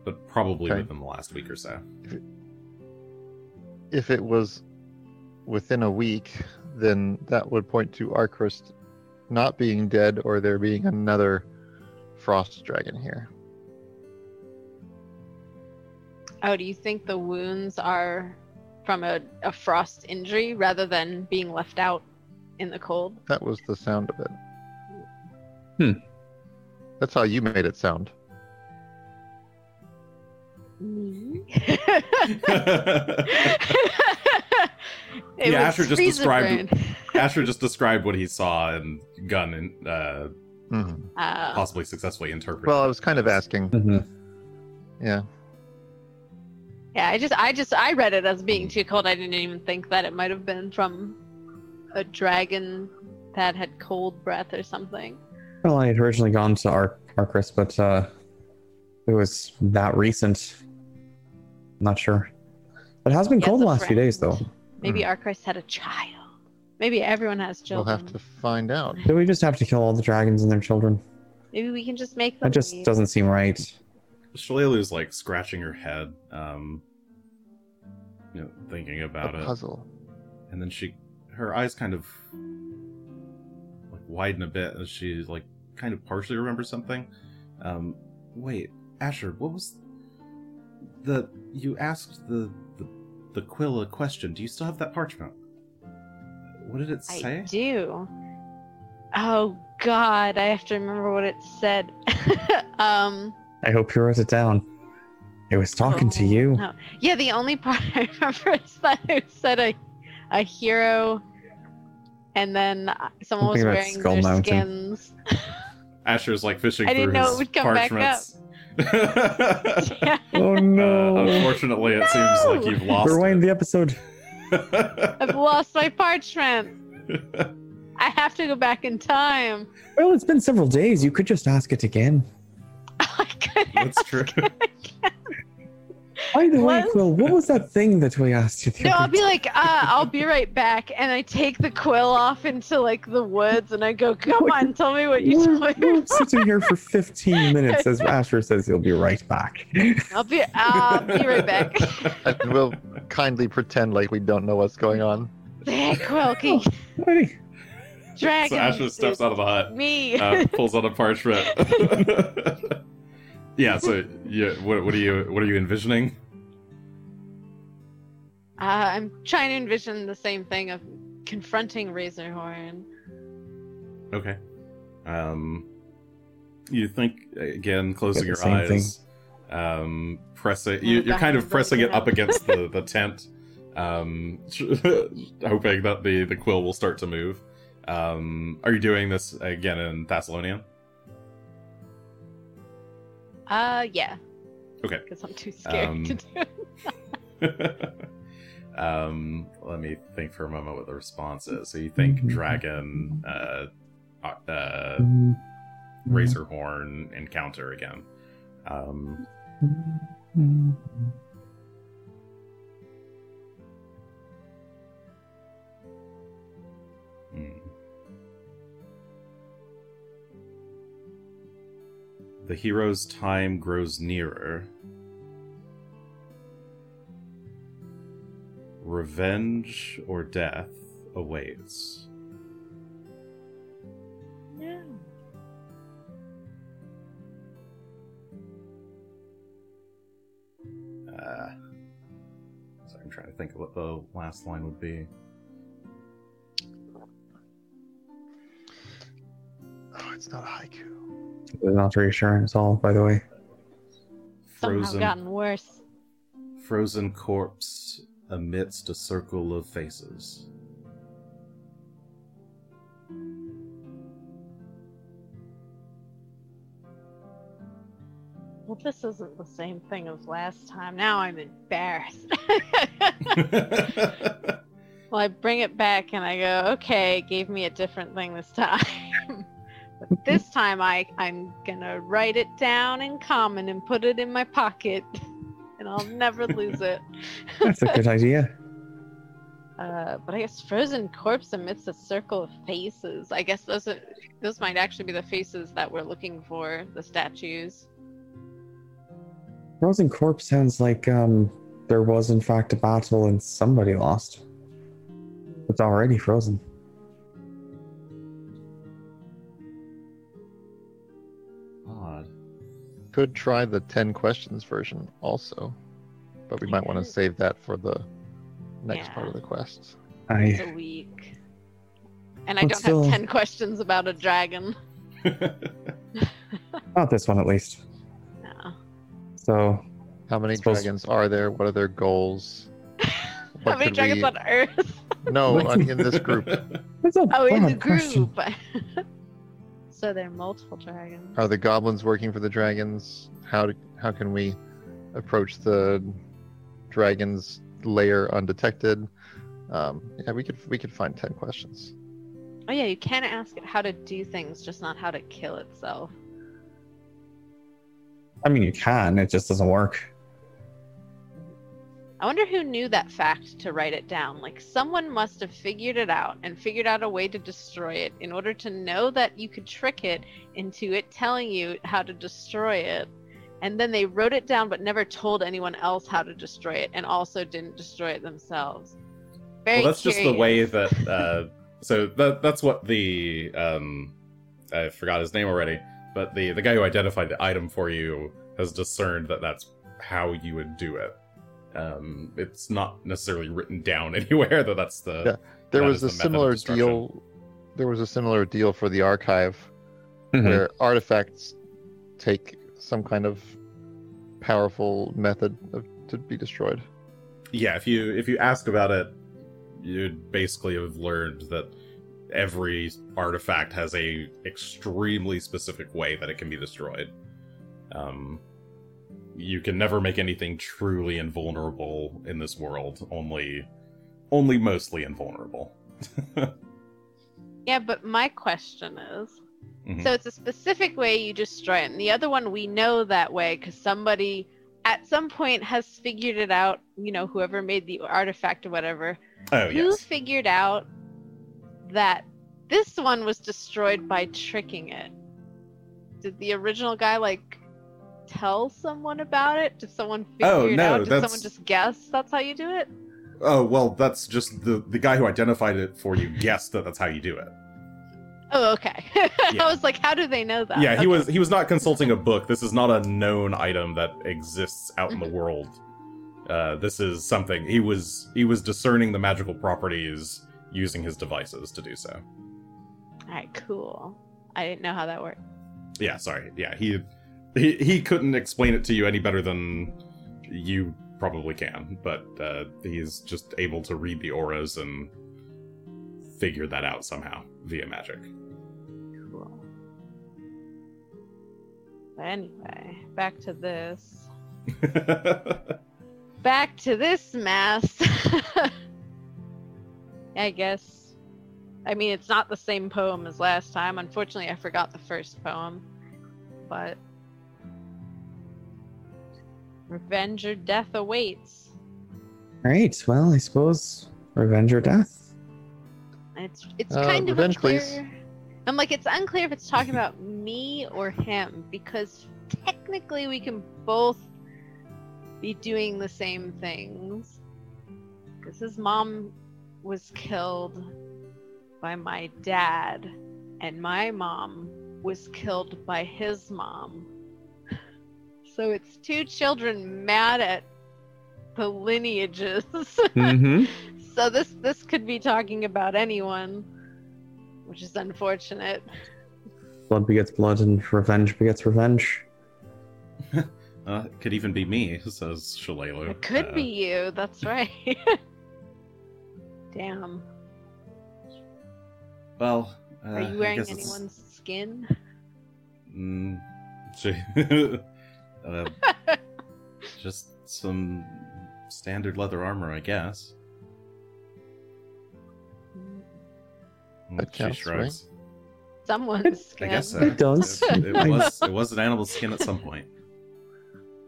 but probably Okay. within the last week or so. If it was within a week, then that would point to Arcris not being dead or there being another frost dragon here. Oh, do you think the wounds are from a, a frost injury rather than being left out in the cold? That was the sound of it. Hmm. That's how you made it sound. Me? Yeah, Asher just described- Asher just described what he saw, and Gun and uh, Mhm. Uh, possibly successfully interpreted. Well, I was kind of asking. Mhm. Yeah. yeah, I just, I just, I read it as being too cold. I didn't even think that it might have been from a dragon that had cold breath or something. Well, I had originally gone to Ar- Arcris, but uh, it was that recent. Not sure. It has been Yeah, cold it's the a last few days, though. friend. Maybe Arcris had a child. Maybe everyone has children. We'll have to find out. Do we just have to kill all the dragons and their children? Maybe we can just make them. That just leave. doesn't seem right. Shalelu's like scratching her head, um, you know, thinking about a it, puzzle. and then she, her eyes kind of like widen a bit as she like kind of partially remembers something. Um, wait, Asher, what was the you asked the the the quill a question? Do you still have that parchment? What did it say? I do. Oh God, I have to remember what it said. um, I hope you wrote it down. It was talking to oh, you. no. Yeah, the only part I remember is that it said a, a hero, and then uh, someone was wearing Skull their Mountain. skins. Asher's like fishing I didn't know his it would come back up. parchments. Yeah. Oh Uh, no! unfortunately, it seems like you've lost. Rewind it. the episode. I've lost my parchment. I have to go back in time. Well, it's been several days. You could just ask it again. I could That's true. By the way, What? Quill, what was that thing that we asked you? the No, other I'll be like, uh, I'll be right back, and I take the quill off into like the woods, and I go, "Come on, tell me what you we're, told me." we're sitting here for 15 minutes as Asher says he'll be right back. I'll be, I'll be right back. And we'll kindly pretend like we don't know what's going on. Hey, Quilky, Hey, dragon. so Asher steps out of the hut, Me. uh, pulls out a parchment. Yeah. So, yeah. What, what are you? What are you envisioning? Uh, I'm trying to envision the same thing of confronting Razorhorn. Okay. Um, you think again, closing Yeah, your the same eyes, um, pressing. Yeah, You, you're kind of pressing it up against the the tent, um, hoping that the the quill will start to move. Um, are you doing this again in Thassilonian? Uh, yeah. Okay. Because I'm too scared Um, to do it. um, let me think for a moment what the response is. So you think dragon, uh, uh, Razorhorn encounter again. Um, The hero's time grows nearer. Revenge or death awaits. No. Uh, so I'm trying to think of what the last line would be. Oh, it's not a haiku. It's not reassuring at all, by the way. Somehow Frozen, gotten worse. frozen corpse amidst a circle of faces. Well, this isn't the same thing as last time. Now I'm embarrassed. well, I bring it back and I go, okay, it gave me a different thing this time. this time I, I'm gonna write it down in common and put it in my pocket. And I'll never lose it. That's a good idea. Uh, but I guess frozen corpse amidst a circle of faces. I guess those are, those might actually be the faces that we're looking for, the statues. Frozen corpse sounds like um there was in fact a battle and somebody lost. It's already frozen. Could try the 10 questions version also, but we might want to save that for the next part of the quest. It's I a week. And I But don't still- have 10 questions about a dragon. not this one at least. No. So How many Suppose- dragons are there? What are their goals? How many dragons we- on Earth? No, on- in this group. it's a Oh, in the group. So there are multiple dragons. Are the goblins working for the dragons? How do, how can we approach the dragons layer undetected? Um, yeah, we could we could find ten questions. Oh yeah, you can ask it how to do things, just not how to kill itself. I mean, you can. It just doesn't work. I wonder who knew that fact to write it down. Like someone must have figured it out and figured out a way to destroy it in order to know that you could trick it into it telling you how to destroy it. And then they wrote it down but never told anyone else how to destroy it and also didn't destroy it themselves. Very well, that's just the way that. Uh, so that that's what the um, I forgot his name already, but the the guy who identified the item for you has discerned that that's how you would do it. Um, it's not necessarily written down anywhere that that's the. Yeah. There was a the similar deal. There was a similar deal for the archive Mhm. where artifacts take some kind of powerful method of, to be destroyed. yeah if you if you ask about it you'd basically have learned that every artifact has a extremely specific way that it can be destroyed um you can never make anything truly invulnerable in this world only only mostly invulnerable Yeah, but my question is Mhm. so it's a specific way you destroy it. And the other one we know that way because somebody at some point has figured it out, you know, whoever made the artifact or whatever. oh Who yes figured out that this one was destroyed by tricking it? Did the original guy like tell someone about it? Did someone figure Oh, it no, out? Did that's- someone just guess that's how you do it? oh well that's just the the guy who identified it for you guessed that that's how you do it Oh, okay. Yeah. I was like, how do they know that? yeah he Okay. was he was not consulting a book this is not a known item that exists out in the Mhm. world uh, this is something he was he was discerning the magical properties using his devices to do so All right, cool. I didn't know how that worked. yeah sorry yeah he he, he couldn't explain it to you any better than you probably can but uh, he's just able to read the auras and figure that out somehow via magic Cool. Anyway, back to this. Back to this mess. I guess. I mean, it's not the same poem as last time. Unfortunately, I forgot the first poem. But. Revenge or death awaits. Right. Well, I suppose revenge or death. It's it's Uh, kind of revenge, unclear. please. I'm like, it's unclear if it's talking about me or him because technically we can both be doing the same things. Because his mom was killed by my dad, and my mom was killed by his mom. So it's two children mad at the lineages. mm-hmm. so this this could be talking about anyone, which is unfortunate. Blood begets blood, and revenge begets revenge. Uh, it could even be me, says Shalelu. It could Uh, be you. That's right. Damn. Well, uh, Are you wearing guess it's- anyone's skin? Mm, gee. Uh, just some standard leather armor, I guess. That she counts, shrugs. Someone's I skin. guess so. It does. It, it was it was an animal skin at some point.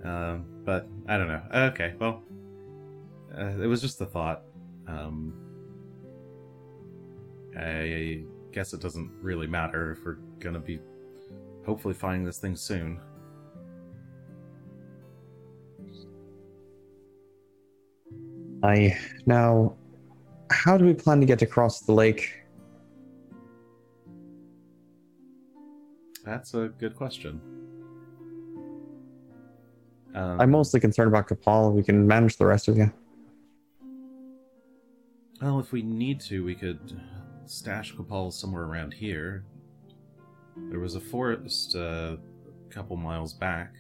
Um, but I don't know. Okay, well, uh, it was just a thought. Um, I guess it doesn't really matter if we're gonna be hopefully finding this thing soon. I now, how do we plan to get across the lake? That's a good question. Um, I'm mostly concerned about Kapal. We can manage the rest of you. Well, if we need to, we could stash Kapal somewhere around here. There was a forest uh, a couple miles back.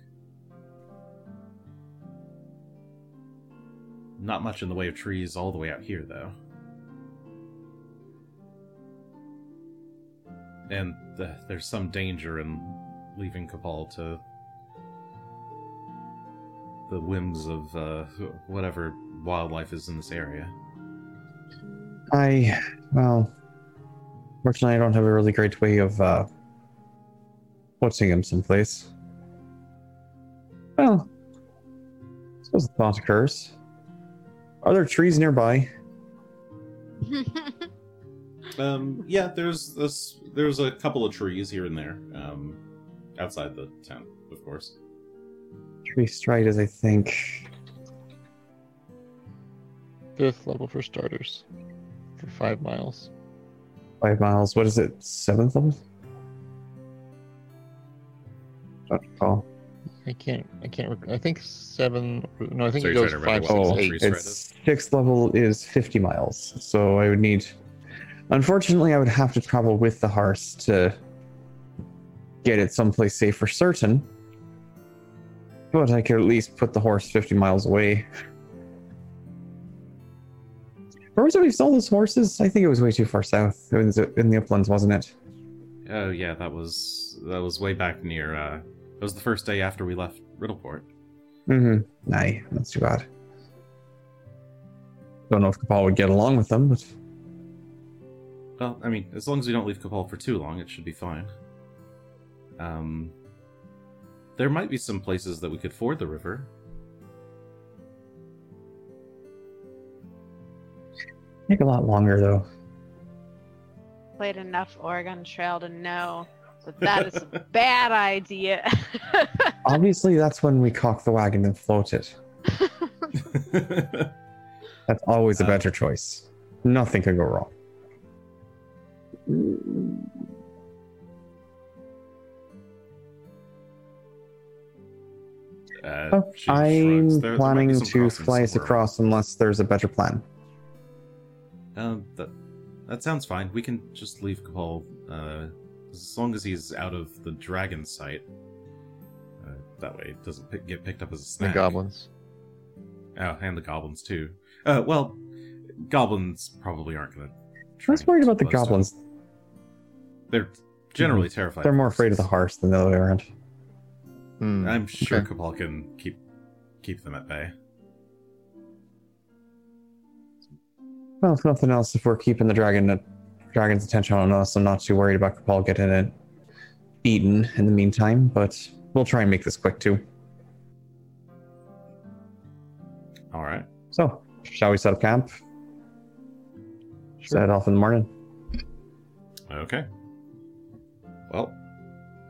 Not much in the way of trees all the way out here, though. And the, there's some danger in leaving Kapal to the whims of uh, whatever wildlife is in this area. I, well, fortunately, I don't have a really great way of uh, putting him someplace. Well, suppose the thought occurs. Are there trees nearby? Um, yeah, there's this. There's a couple of trees here and there, um, outside the town, of course. Tree striders, I think. Fifth level for starters. For five miles. Five miles. What is it? Seventh level? Don't recall. I can't. I can't. rec- I think seven. No, I think So it you're goes trying to five, remember six, what Oh, the eight. trees- Stride It's sixth level is 50 miles. So I would need. Unfortunately, I would have to travel with the horse to get it someplace safe for certain. But I could at least put the horse 50 miles away. Where was it we saw those horses? I think it was way too far south. It was in the uplands, wasn't it? Oh yeah, that was that was way back near. Uh, it was the first day after we left Riddleport. Mm-hmm. Aye, that's too bad. Don't know if Kapal would get along with them, but Well, I mean, as long as we don't leave Kapal for too long, it should be fine. Um, there might be some places that we could ford the river. take a lot longer though. Played enough Oregon Trail to know that that is a bad idea. Obviously, that's when we caulk the wagon and float it. That's always a Uh, better choice. Nothing could go wrong. uh, Oh. I'm There- there might be planning some to crossings fly us somewhere across unless there's a better plan. Um, that that sounds fine. We can just leave Kapal uh, as long as he's out of the dragon sight. Uh, that way, it doesn't pick, get picked up as a The snack. goblins. Oh, and the goblins too. Uh, well, goblins probably aren't going to. I was worried about the goblins. They're generally terrified. They're more afraid of the horses. horse than the other way around. Hmm, I'm sure okay. Kapal can keep keep them at bay. Well, if nothing else, if we're keeping the dragon dragon's attention on us, I'm not too worried about Kapal getting it eaten in the meantime, but we'll try and make this quick too. All right. So, shall we set up camp? Set off in the morning. Okay. Well,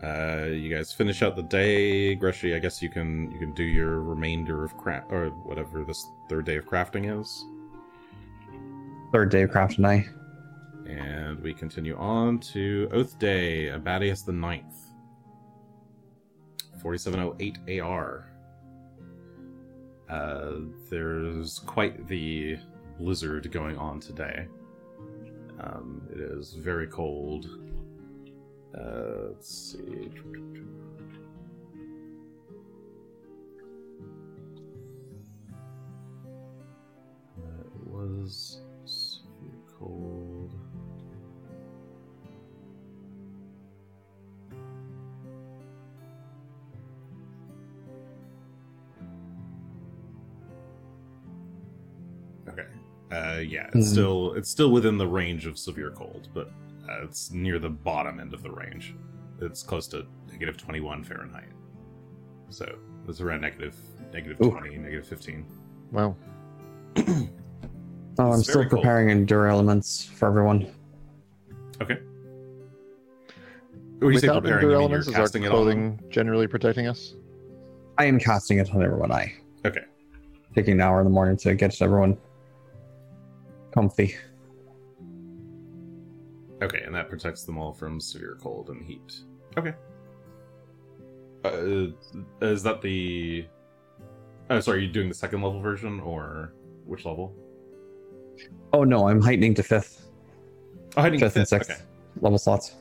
Uh, you guys finish out the day. Greshy, I guess you can you can do your remainder of craft or whatever this third day of crafting is, Third day of crafting, tonight. And we continue on to Oath Day, Abadius the Ninth. 4708 AR. Uh, there's quite the blizzard going on today. Um, it is very cold. Uh, let's see. Uh, it was cold. Uh, yeah, it's Mhm. still it's still within the range of severe cold, but uh, it's near the bottom end of the range. It's close to negative twenty one Fahrenheit. So it's around negative negative Ooh. twenty, negative fifteen. Wow. Oh, I'm still very cold. preparing endure elements for everyone. Okay. When you say Without preparing, endure you mean elements, is our casting it on them? clothing generally protecting us? I am casting it on everyone. I Okay. taking an hour in the morning to get to everyone comfy. Okay, and that protects them all from severe cold and heat. Okay. Uh, is that the? Oh, sorry. Are you doing the second level version or which level? Oh no, I'm heightening to fifth, Oh, hiding fifth and fifth. sixth level slots.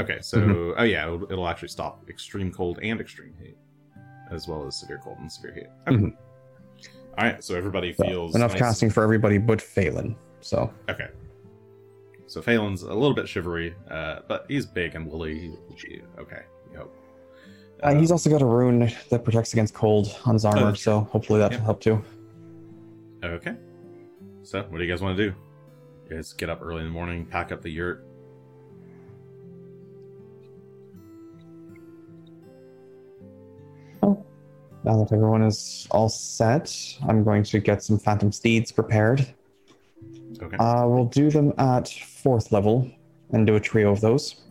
Okay. Okay. So, Mhm. oh yeah, it'll, it'll actually stop extreme cold and extreme heat, as well as severe cold and severe heat. Okay. Mhm. All right. So everybody So, feels enough nice- casting for everybody but Phelan. So Okay. So Phelan's a little bit shivery, uh, but he's big and woolly. He will be okay. Hope. uh, he's also got a rune that protects against cold on his armor. that's so hopefully that Yeah. will help too. Okay. So, what do you guys want to do? You guys get up early in the morning, pack up the yurt. Now that everyone is all set, I'm going to get some phantom steeds prepared. Okay. Uh, we'll do them at fourth level and do a trio of those.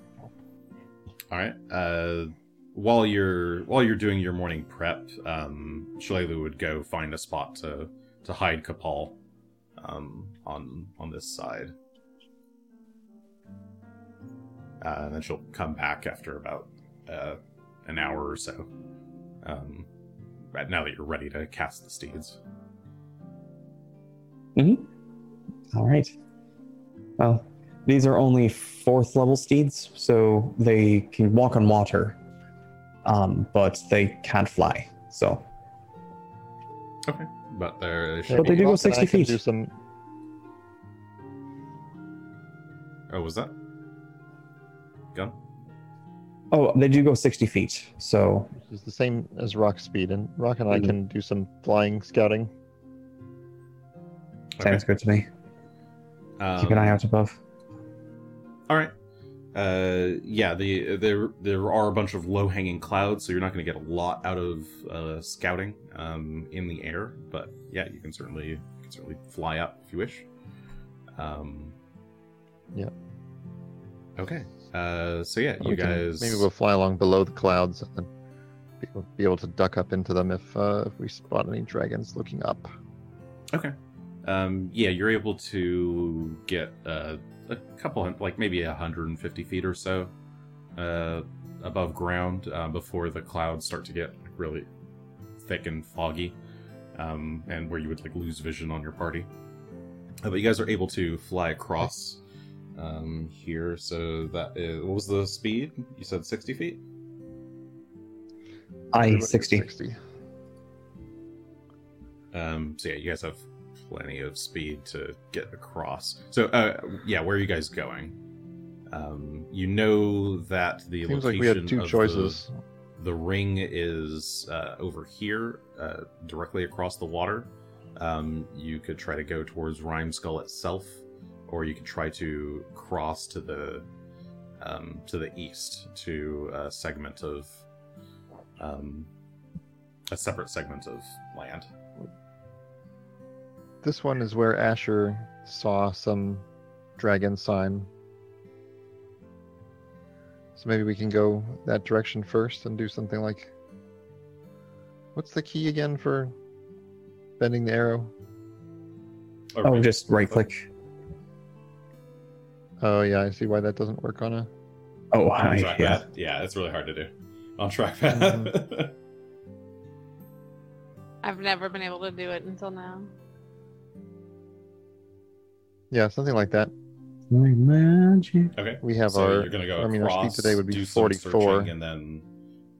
All right. Uh, while you're while you're doing your morning prep, um, Shalelu would go find a spot to to hide Kapal, um, on on this side. Uh, and then she'll come back after about uh, an hour or so. Um, right now that you're ready to cast the steeds. Hmm. All right. Well, these are only fourth level steeds, so they can walk on water, um, but they can't fly. So Okay. But they're But they do go 60 feet. Do some, Oh, was that? Gun? Oh, they do go 60 feet. So, which is the same as Rock speed, and Rock and I Mhm. can do some flying scouting. sounds good to me. Keep an Um, eye out above. All right. Uh, yeah, the there there are a bunch of low hanging clouds, so you're not going to get a lot out of uh, scouting um, in the air. But yeah, you can certainly you can certainly fly up if you wish. Um, Yeah. Okay. Uh, so yeah, you guys. maybe we'll fly along below the clouds and be, be able to duck up into them if uh, if we spot any dragons looking up. Okay. Um, yeah, you're able to get uh, a couple, like maybe 150 feet or so uh, above ground uh, before the clouds start to get really thick and foggy, um, and where you would like lose vision on your party. Uh, but you guys are able to fly across um, here. So that is what was the speed? You said 60 feet. I 60. 60. Um, so yeah, you guys have plenty of speed to get across. So uh, yeah, where are you guys going? Um, you know that the Seems like location we had two of choices. The, the ring is uh, over here, uh, directly across the water. Um, you could try to go towards Rimeskull itself, or you could try to cross to the um, to the east to a segment of um, a separate segment of land. This one is where Asher saw some dragon sign. So maybe we can go that direction first and do something like. What's the key again for bending the arrow? Or Oh, just right click. Oh yeah, I see why that doesn't work on a. Oh, on I, trackpad. yeah. Yeah. it's really hard to do on trackpad. I've never been able to do it until now. Yeah, something like that. Like magic. okay. We have so our. you're gonna go I mean, our speed across, today would be 44. and then and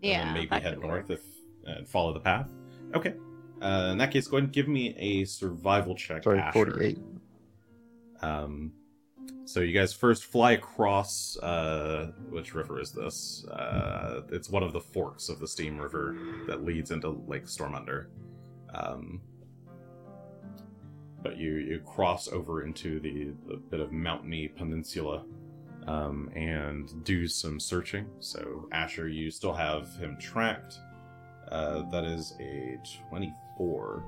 Yeah. then maybe head north work. if and follow the path. Okay. Uh, in that case, go ahead and give me a survival check. Sorry, Asher. 48. Um, so you guys first fly across. Uh, which river is this? Uh, it's one of the forks of the Steam River that leads into Lake Stormunder. Um, but you you cross over into the, the bit of mountainy peninsula. Um, and do some searching. So Asher, you still have him tracked. Uh, that is a 24.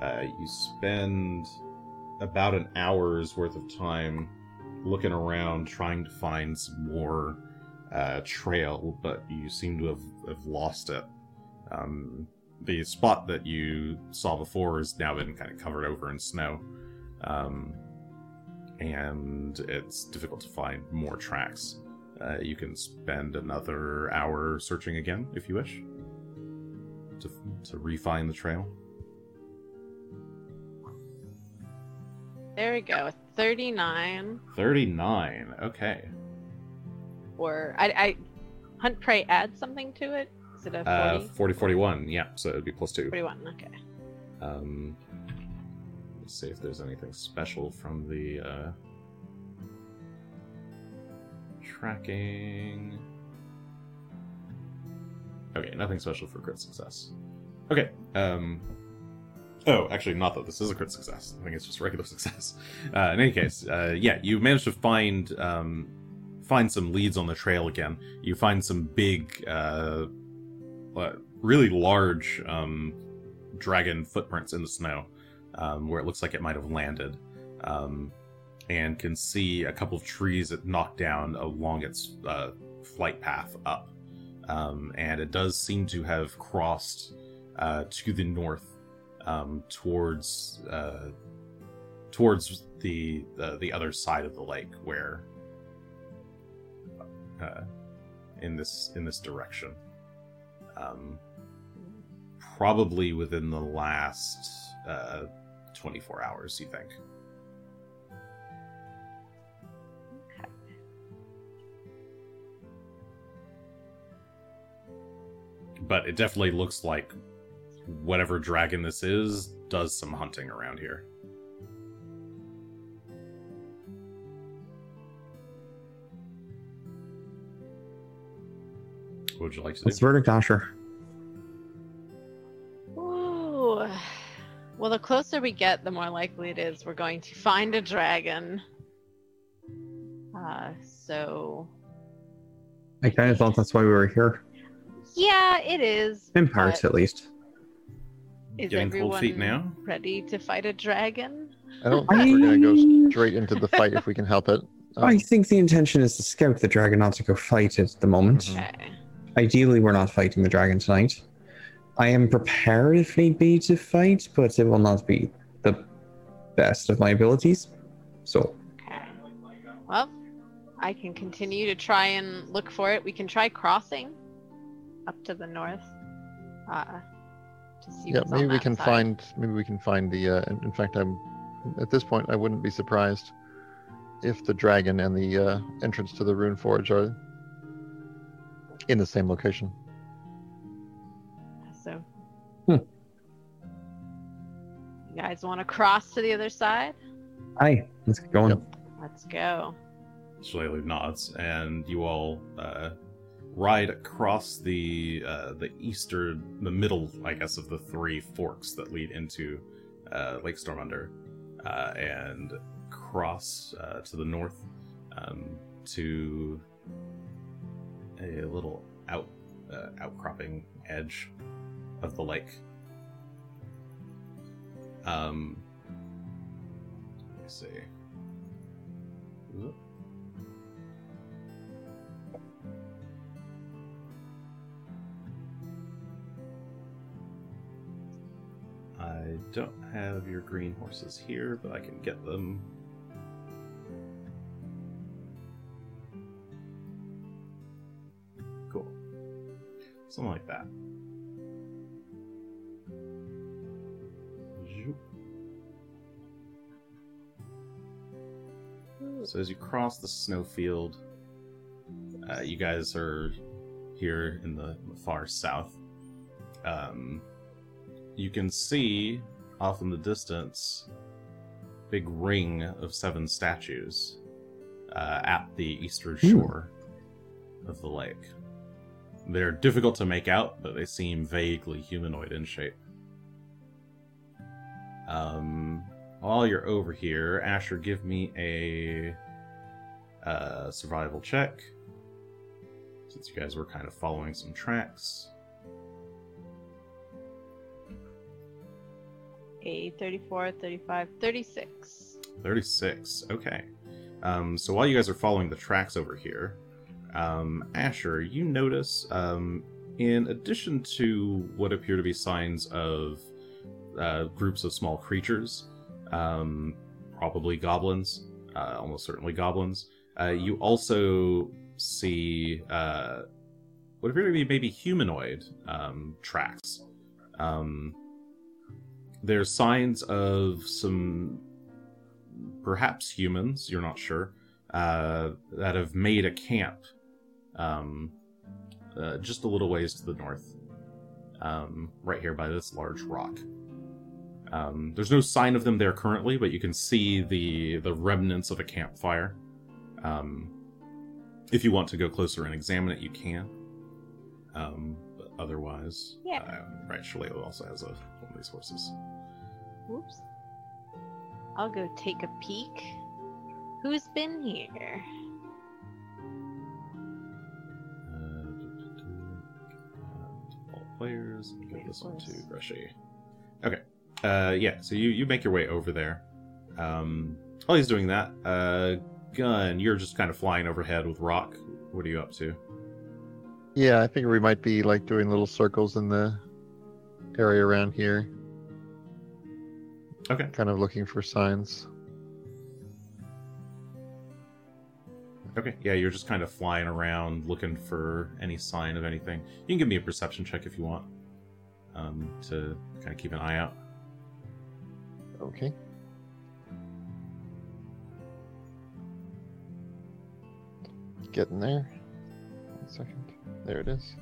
Uh, you spend about an hour's worth of time looking around trying to find some more uh, trail, but you seem to have, have lost it. Um, the spot that you saw before has now been kind of covered over in snow, um, and it's difficult to find more tracks. Uh, you can spend another hour searching again if you wish to, to refine the trail. There we go. 39. 39. Okay. Or I, I hunt prey add something to it. Is it a 40? Uh, 40 41. Yeah, so it'd be plus two. 41. Okay. Um, let's see if there's anything special from the uh, tracking. Okay, nothing special for crit success. Okay. Um. Oh, actually, not that this is a crit success. I think it's just regular success. Uh, in any case, uh, yeah, you managed to find um, find some leads on the trail again. You find some big, uh, uh, really large um, dragon footprints in the snow, um, where it looks like it might have landed, um, and can see a couple of trees that knocked down along its uh, flight path up. Um, and it does seem to have crossed uh, to the north um, towards uh, towards the, the the other side of the lake, where uh, in this in this direction. Um, probably within the last uh, 24 hours, you think? But it definitely looks like whatever dragon this is does some hunting around here. What would you like to What's do? the verdict, Asher? Ooh. Well, the closer we get, the more likely it is we're going to find a dragon. Uh, so I kind of thought that's why we were here. yeah, it is. In parts, but at least. Is Getting everyone cold feet now? ready to fight a dragon? I don't think we're gonna go straight into the fight if we can help it. Um, I think the intention is to scout the dragon, not to go fight it at the moment. Okay. Ideally, we're not fighting the dragon tonight. I am prepared if need be to fight, but it will not be the best of my abilities. So, Okay. Well, I can continue to try and look for it. We can try crossing up to the north. Uh, to see yeah, what's maybe on we that can side. find. Maybe we can find the. Uh, in in fact, I'm. At this point, I wouldn't be surprised if the dragon and the uh, entrance to the rune forge are in the same location. So, Hmm. you guys want to cross to the other side? aye, let's get going. Yep. Let's go. Shalelu nods, and you all uh, ride across the uh, the eastern, the middle, I guess, of the three forks that lead into uh, Lake Stormunder, uh, and cross uh, to the north um, to a little out uh, outcropping edge of the lake. Um, let me see. I don't have your green horses here, but I can get them. Cool. Something like that. So as you cross the snowfield, uh, you guys are here in the, far south. Um, you can see off in the distance big ring of seven statues uh, at the eastern shore of the lake. They're difficult to make out, but they seem vaguely humanoid in shape. Um, while you're over here, Asher, give me a uh, survival check. Since you guys were kind of following some tracks. A 34, 35, 36. 36. Okay. Um, so while you guys are following the tracks over here, um, Asher, you notice, um, in addition to what appear to be signs of uh, groups of small creatures, um, probably goblins, uh, almost certainly goblins, uh, you also see uh, what appear to be maybe humanoid um, tracks. Um, there's signs of some perhaps humans, you're not sure, uh, that have made a camp um, uh, just a little ways to the north, um, right here by this large rock. Um, there's no sign of them there currently, but you can see the the remnants of a campfire. Um, if you want to go closer and examine it, you can. Um, otherwise, Yeah. uh, right, Shalelu also has a, one of these horses. Whoops. I'll go take a peek. Who's been here? Uh, all players. Give this one to of Greshy. Okay. Uh, yeah. So you you make your way over there. Um, while he's doing that, uh, Gun, you're just kind of flying overhead with Rock. What are you up to? Yeah, I think we might be like doing little circles in the area around here, Okay. kind of looking for signs. Okay. Yeah, you're just kind of flying around looking for any sign of anything. You can give me a perception check if you want. Um, to kind of keep an eye out. Okay. Getting there. One second. There it is.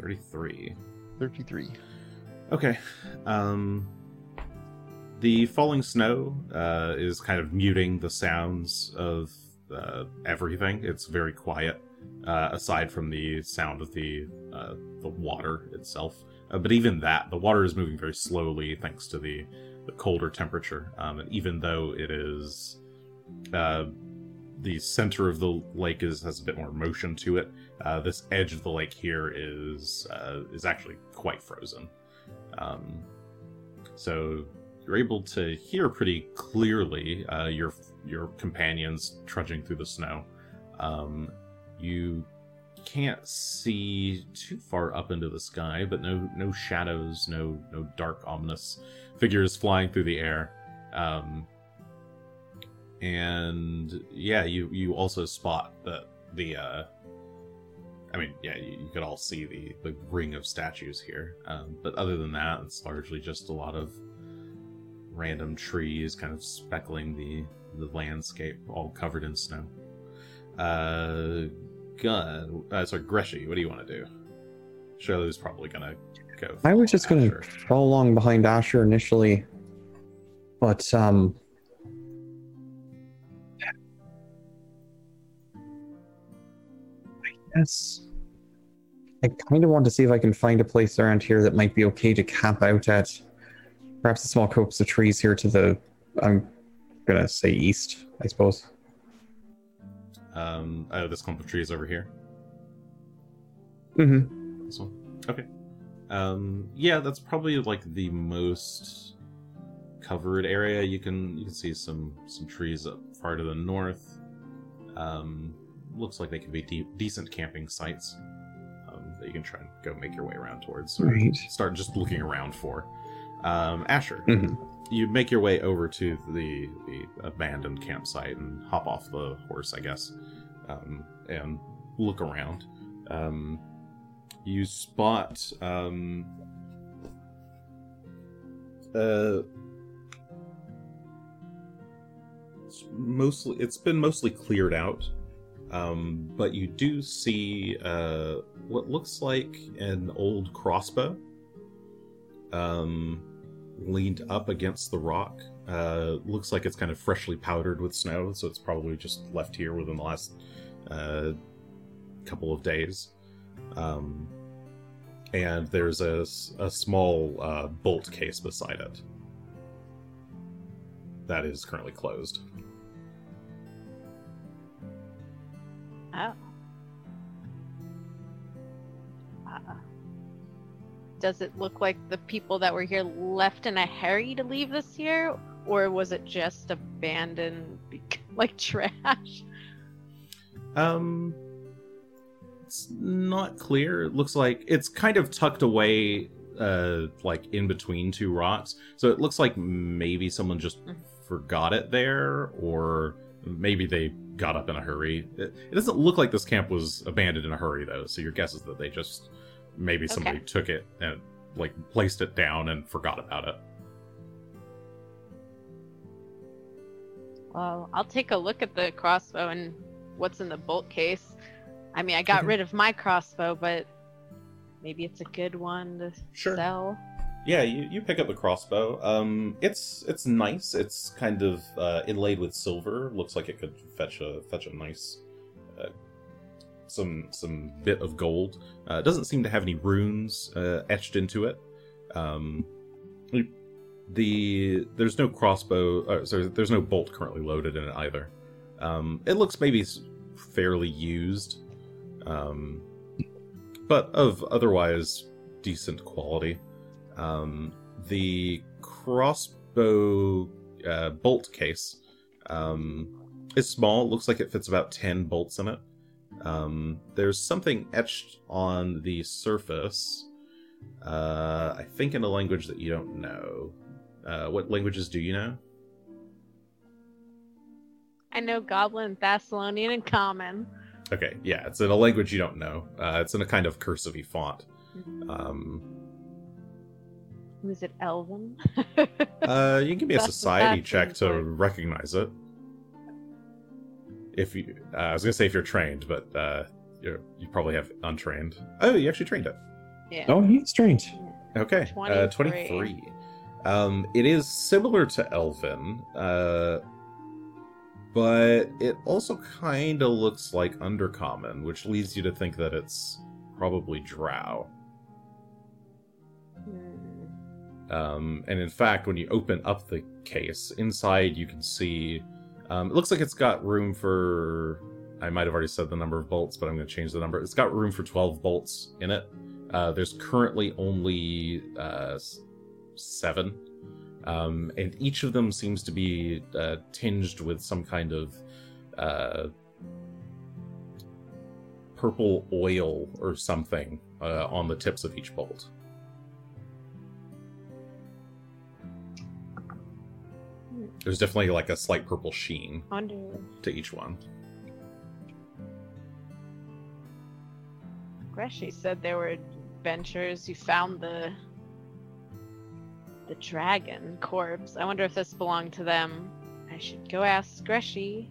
Thirty-three. 33. Okay. Um, the falling snow uh, is kind of muting the sounds of uh, everything. It's very quiet, uh, aside from the sound of the uh, the water itself. Uh, but even that, the water is moving very slowly thanks to the, the colder temperature. Um, and even though it is uh, the center of the lake is has a bit more motion to it, uh, this edge of the lake here is uh, is actually quite frozen. Um, so you're able to hear pretty clearly uh, your your companions trudging through the snow. Um, you can't see too far up into the sky, but no no shadows, no no dark ominous figures flying through the air. Um, and yeah, you you also spot that the uh, I mean, yeah, you, you could all see the the ring of statues here. Um, but other than that, it's largely just a lot of random trees, kind of speckling the the landscape, all covered in snow. Uh, gun. Uh, sorry, Greshy. What do you want to do? Shirley's probably gonna go. I was just going to Asher. follow along behind Asher initially, but um, guess I kind of want to see if I can find a place around here that might be okay to camp out at. Perhaps a small copse of trees here to the, I'm gonna say east, I suppose. Um, oh, this clump of trees over here. Mm-hmm. This one. Okay. Um, yeah, that's probably like the most covered area. You can you can see some some trees up far to the north. Um, looks like they could be de- decent camping sites. Um, that you can try and go make your way around towards, or Right. start just looking around for. Um, Asher, Mhm. you make your way over to the the abandoned campsite and hop off the horse, I guess, um, and look around. Um, you spot um, uh, it's mostly it's been mostly cleared out, um, but you do see uh, what looks like an old crossbow um, leaned up against the rock. Uh, looks like it's kind of freshly powdered with snow, so it's probably just left here within the last uh, couple of days. Um, and there's a small uh, bolt case beside it that is currently closed. Oh. Uh, does it look like the people that were here left in a hurry to leave this year, or was it just abandoned like trash? Um, it's not clear. It looks like it's kind of tucked away, uh, like in between two rocks. So it looks like maybe someone just Mhm. forgot it there, or maybe they got up in a hurry. It, it doesn't look like this camp was abandoned in a hurry, though. So your guess is that they just maybe somebody Okay. took it and like placed it down and forgot about it. Well, I'll take a look at the crossbow and what's in the bolt case. I mean, I got rid of my crossbow, but maybe it's a good one to sell. Yeah, you, you pick up the crossbow. Um, it's it's nice. It's kind of uh, inlaid with silver. Looks like it could fetch a fetch a nice uh, some some bit of gold. Uh, doesn't seem to have any runes uh, etched into it. Um, the there's no crossbow. Uh, sorry, there's no bolt currently loaded in it either. Um, it looks maybe fairly used, um, but of otherwise decent quality. Um, the crossbow uh, bolt case um, is small. Looks like it fits about 10 bolts in it. Um, there's something etched on the surface, uh, I think in a language that you don't know. Uh, what languages do you know? I know Goblin, Thassilonian, and Common. Okay, yeah, it's in a language you don't know. Uh, it's in a kind of cursive font. Um, Was it Elven? Uh, you can give me a That's- society check to like- recognize it. If you, uh, I was gonna say if you're trained, but uh, you're, you probably have untrained. Oh, you actually trained it. yeah. Oh, he's trained. Okay, uh, 23. 23. Um, it is similar to Elven, uh, but it also kind of looks like Undercommon, which leads you to think that it's probably Drow. Um, and in fact, when you open up the case, inside you can see. Um, it looks like it's got room for. I might have already said the number of bolts, but I'm going to change the number. It's got room for 12 bolts in it. Uh, there's currently only uh, seven. Um, and each of them seems to be uh, tinged with some kind of uh, purple oil or something uh, on the tips of each bolt. There's definitely like a slight purple sheen to each one. Greshy said there were adventures. You found the the dragon corpse. I wonder if this belonged to them. I should go ask Greshy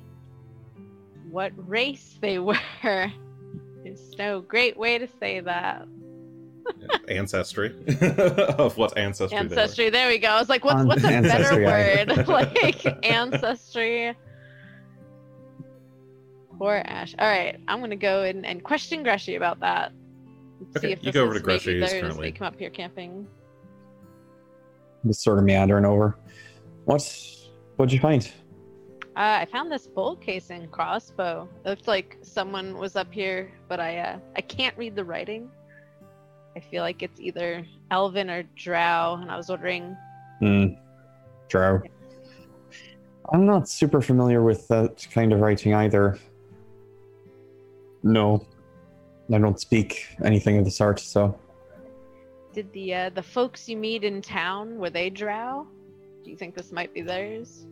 what race they were. There's no great way to say that. Ancestry of what ancestry, Ancestry. There we go. I was like, what's what's a better ancestry, I- word? like ancestry. Poor Ash. All right, I'm gonna go and, and question Greshy about that. Let's Okay, see if you go over to maybe Greshy, who's currently- come up here camping. Just sort of meandering over. What? What'd you find? Uh, I found this bolt casing crossbow. It looked like someone was up here, but I uh, I can't read the writing. I feel like it's either Elven or Drow, and I was wondering. Hmm. Drow. I'm not super familiar with that kind of writing either. No. I don't speak anything of the sort, so Did the uh, the folks you meet in town were they drow? Do you think this might be theirs?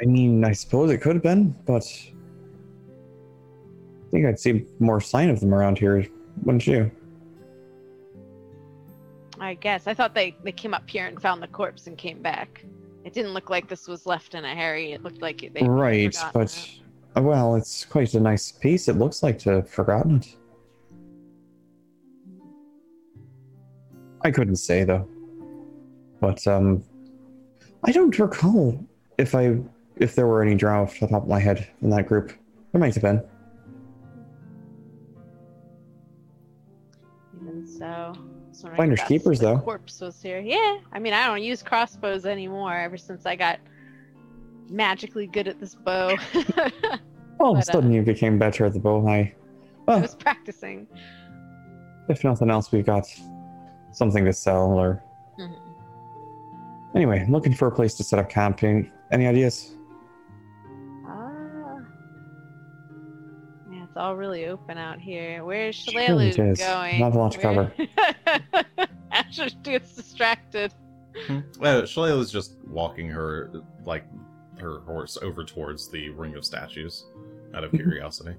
I mean, I suppose it could have been, but I think I'd see more sign of them around here, wouldn't you? I guess. I thought they, they came up here and found the corpse and came back. It didn't look like this was left in a hurry. It looked like they right, but it. uh, well, it's quite a nice piece. It looks like to have forgotten it. I couldn't say though, but um, I don't recall if I if there were any drow off the top of my head in that group. There might have been. So, Finders keepers, though. Corpse was here. Yeah, I mean, I don't use crossbows anymore. Ever since I got magically good at this bow, a But, uh, you became better at the bow. I, I was practicing. if nothing else, we've got something to sell. Or Mhm. anyway, looking for a place to set up camp. Any, any ideas? It's all really open out here. Where's Sure it Shalelu is. going? Not a lot to cover. Where- Asher gets distracted. Hmm. Well, Shalelu's just walking her like her horse over towards the ring of statues out of curiosity.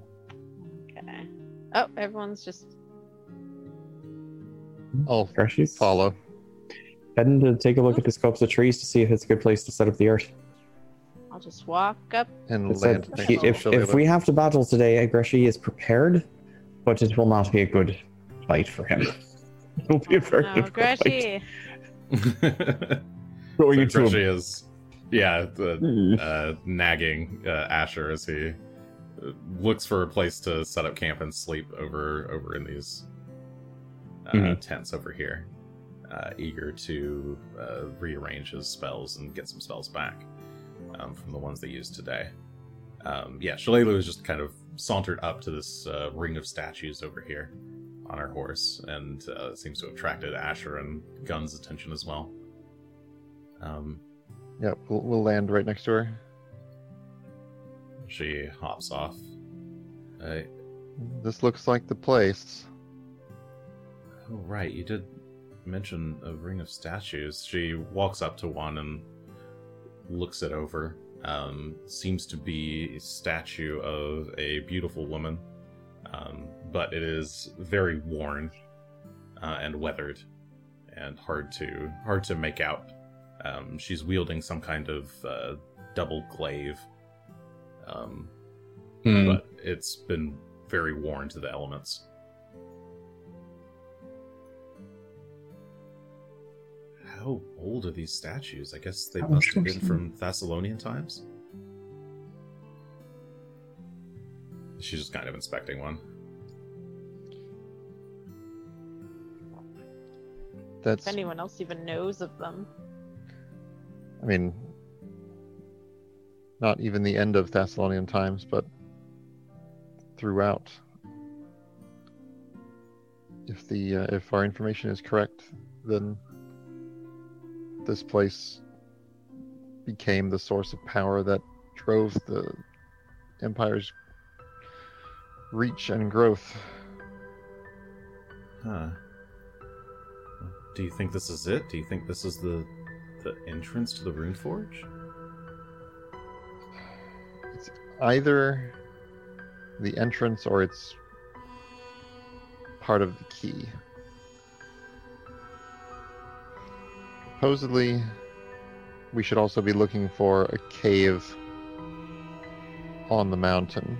Okay. Oh, everyone's just I'll There she's follow. Heading to take a look at the scopes of trees to see if it's a good place to set up the art. I'll just walk up. and It said, land next he- if, if we have to battle today, Agreshi is prepared, but it will not be a good fight for him. It will be a very No, difficult fight. Grushy. Going so into Gretchen a- is, yeah, the, Hmm. uh, nagging uh, Asher as he uh, looks for a place to set up camp and sleep over over in these uh, Mhm. tents over here, uh, eager to uh, rearrange his spells and get some spells back um, from the ones they use today. Um, yeah, Shalelu is just kind of sauntered up to this uh, ring of statues over here on her horse, and uh, seems to have attracted Asher and Gun's attention as well. Um, yeah, we'll, we'll land right next to her. She hops off. Uh, This looks like the place. oh, right, you did mention a ring of statues. She walks up to one and looks it over. Um, seems to be a statue of a beautiful woman, um, but it is very worn uh, and weathered, and hard to hard to make out. Um, she's wielding some kind of uh, double glaive, um, Hmm. but it's been very worn to the elements. How old are these statues? I guess they must have been from Thassilonian times. She's just kind of inspecting one. That's, If anyone else even knows of them. I mean, not even the end of Thassilonian times, but throughout. If the uh, if our information is correct, then this place became the source of power that drove the empire's reach and growth. Huh. Do you think this is it? Do you think this is the the entrance to the Rune Forge? It's either the entrance or it's part of the key. Supposedly, we should also be looking for a cave on the mountain.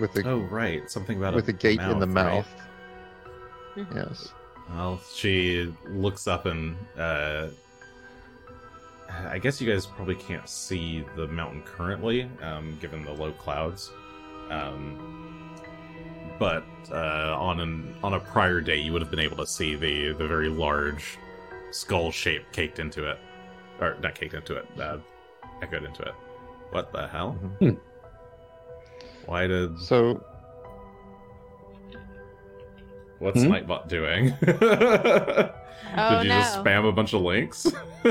With a Oh, right. Something about with a a gate in the mouth. Mhm. Yes. Well, she looks up and uh, I guess you guys probably can't see the mountain currently, um, given the low clouds. Um, but uh, on an on a prior day, you would have been able to see the the very large skull shape caked into it, or not caked into it, uh, echoed into it. What the hell? Mhm. Why did So what's Hmm? Nightbot doing? Oh, Did you just spam a bunch of links?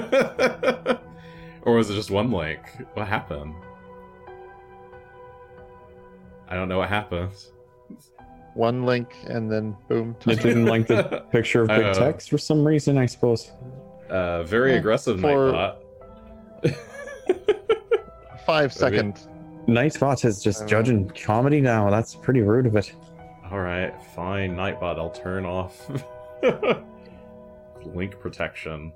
or was it just one link? What happened? I don't know what happened. One link and then boom. It didn't like the picture of big Uh, text for some reason, I suppose. Uh, very Yeah, aggressive for- Nightbot. Five second. Nightbot is just Uh, judging comedy now. That's pretty rude of it. All right, fine, Nightbot. I'll turn off link protection.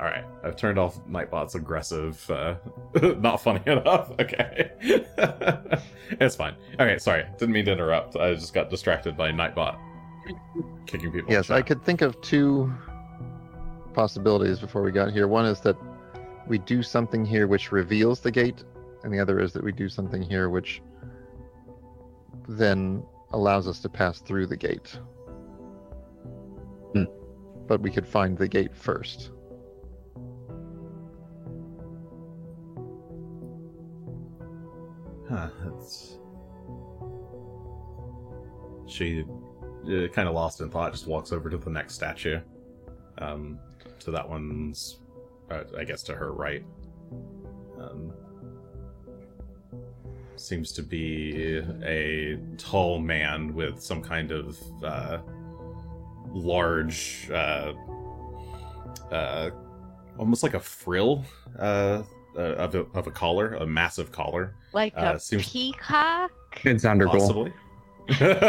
All right, I've turned off Nightbot's aggressive. Uh, not funny enough. Okay, it's fine. Okay, sorry, didn't mean to interrupt. I just got distracted by Nightbot kicking people. Yes, I could think of two possibilities before we got here. One is that we do something here which reveals the gate, and the other is that we do something here which then allows us to pass through the gate. Hmm. But we could find the gate first. Huh, that's. She, uh, kind of lost in thought, just walks over to the next statue. Um, so that one's, uh, I guess, to her right. Um, seems to be a tall man with some kind of uh, large, uh, uh, almost like a frill uh, of, a, of a collar, a massive collar. Like Uh, a seems- peacock? It's Xanderghul. Possibly.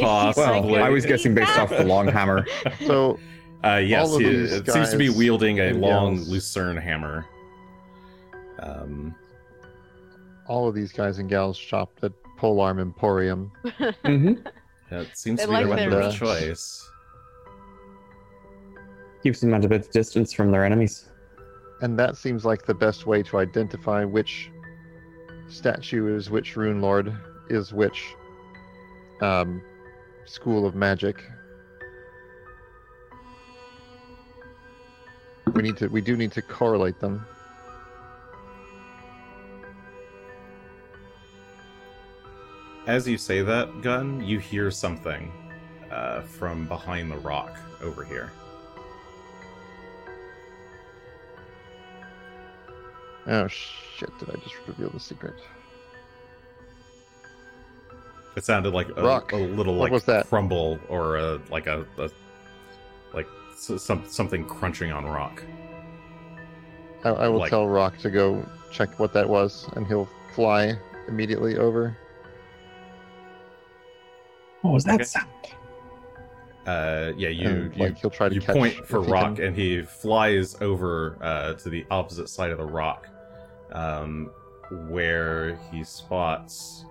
Well, Possibly. I was guessing based off the long hammer. So Uh, yes, he, these it seems to be wielding a long gals- lucerne hammer. Um, all of these guys and gals shopped at Polearm Emporium. hmm it seems They to be like the their weapon of choice. Keeps them at a bit of distance from their enemies. And that seems like the best way to identify which statue is which rune lord is which um, school of magic. We need to. We do need to correlate them. As you say that, Gun, you hear something uh, from behind the rock over here. Oh shit! Did I just reveal the secret? It sounded like a, Rock. a little What like was that? crumble or a like a, a like some something crunching on rock. I, I will Like- tell Rock to go check what that was, and he'll fly immediately over. What was that Okay. sound? Uh, yeah, you and, you like he'll try to you catch point for rock can- and he flies over uh, to the opposite side of the rock um, where he spots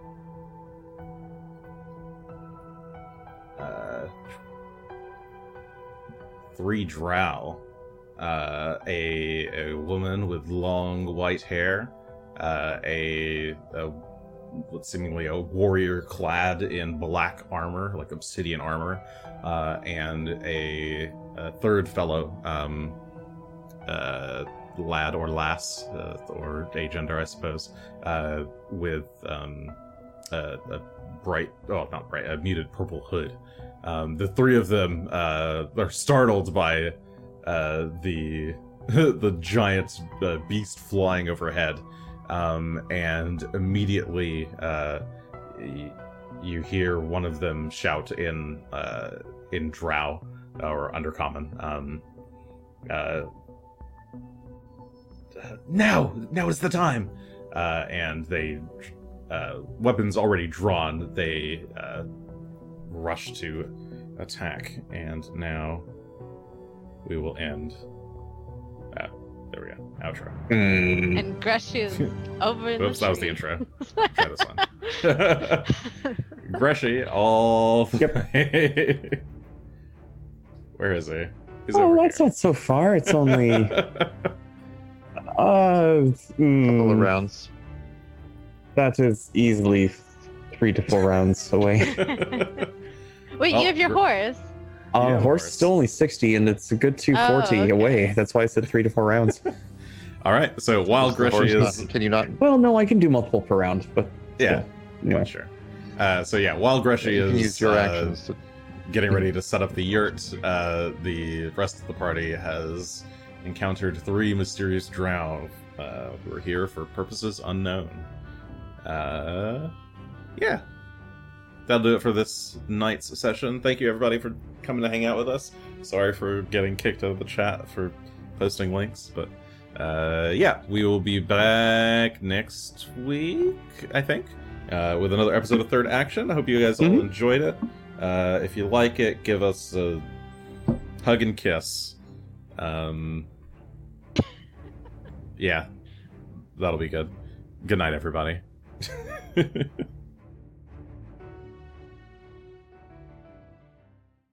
uh, three drow uh, a, a woman with long white hair uh, a, a seemingly a warrior clad in black armor like obsidian armor uh, and a, a third fellow, um, uh, lad or lass, uh, or agender, I suppose, uh, with um, a, a bright, oh, not bright, a muted purple hood. Um, the three of them uh, are startled by uh, the the giant uh, beast flying overhead, um, and immediately. Uh, y- you hear one of them shout in uh, in Drow or Undercommon. Um, uh, now, now is the time. Uh, and they, uh, weapons already drawn, they uh, rush to attack. And now we will end. Ah, there we go. Outro. Mm. and Grushy is over in Oops, the that was the intro. Try this one. Greshy, all Yep. Where is he? He's Oh, over that's here. not so far. It's only uh, couple mm, of rounds. that is easily three to four rounds away. Wait, Oh, you have your horse. Uh, Yeah, horse horse. is still only sixty, and it's a good two forty Oh, okay. away. That's why I said three to four rounds. all right. So while Is Greshy not- is, Can you not? well, no, I can do multiple per round, but yeah, anyway. sure. Uh, so yeah, while Greshy You is use your uh, actions. To, getting ready to set up the yurt, uh, the rest of the party has encountered three mysterious drow uh, who are here for purposes unknown. uh, yeah, that'll do it for this night's session. Thank you everybody for coming to hang out with us. Sorry for getting kicked out of the chat for posting links, but uh, yeah, we will be back next week, I think, uh, with another episode of Third Action. I hope you guys all Mhm. enjoyed it. Uh, if you like it, give us a hug and kiss. Um, yeah, that'll be good. Good night, everybody.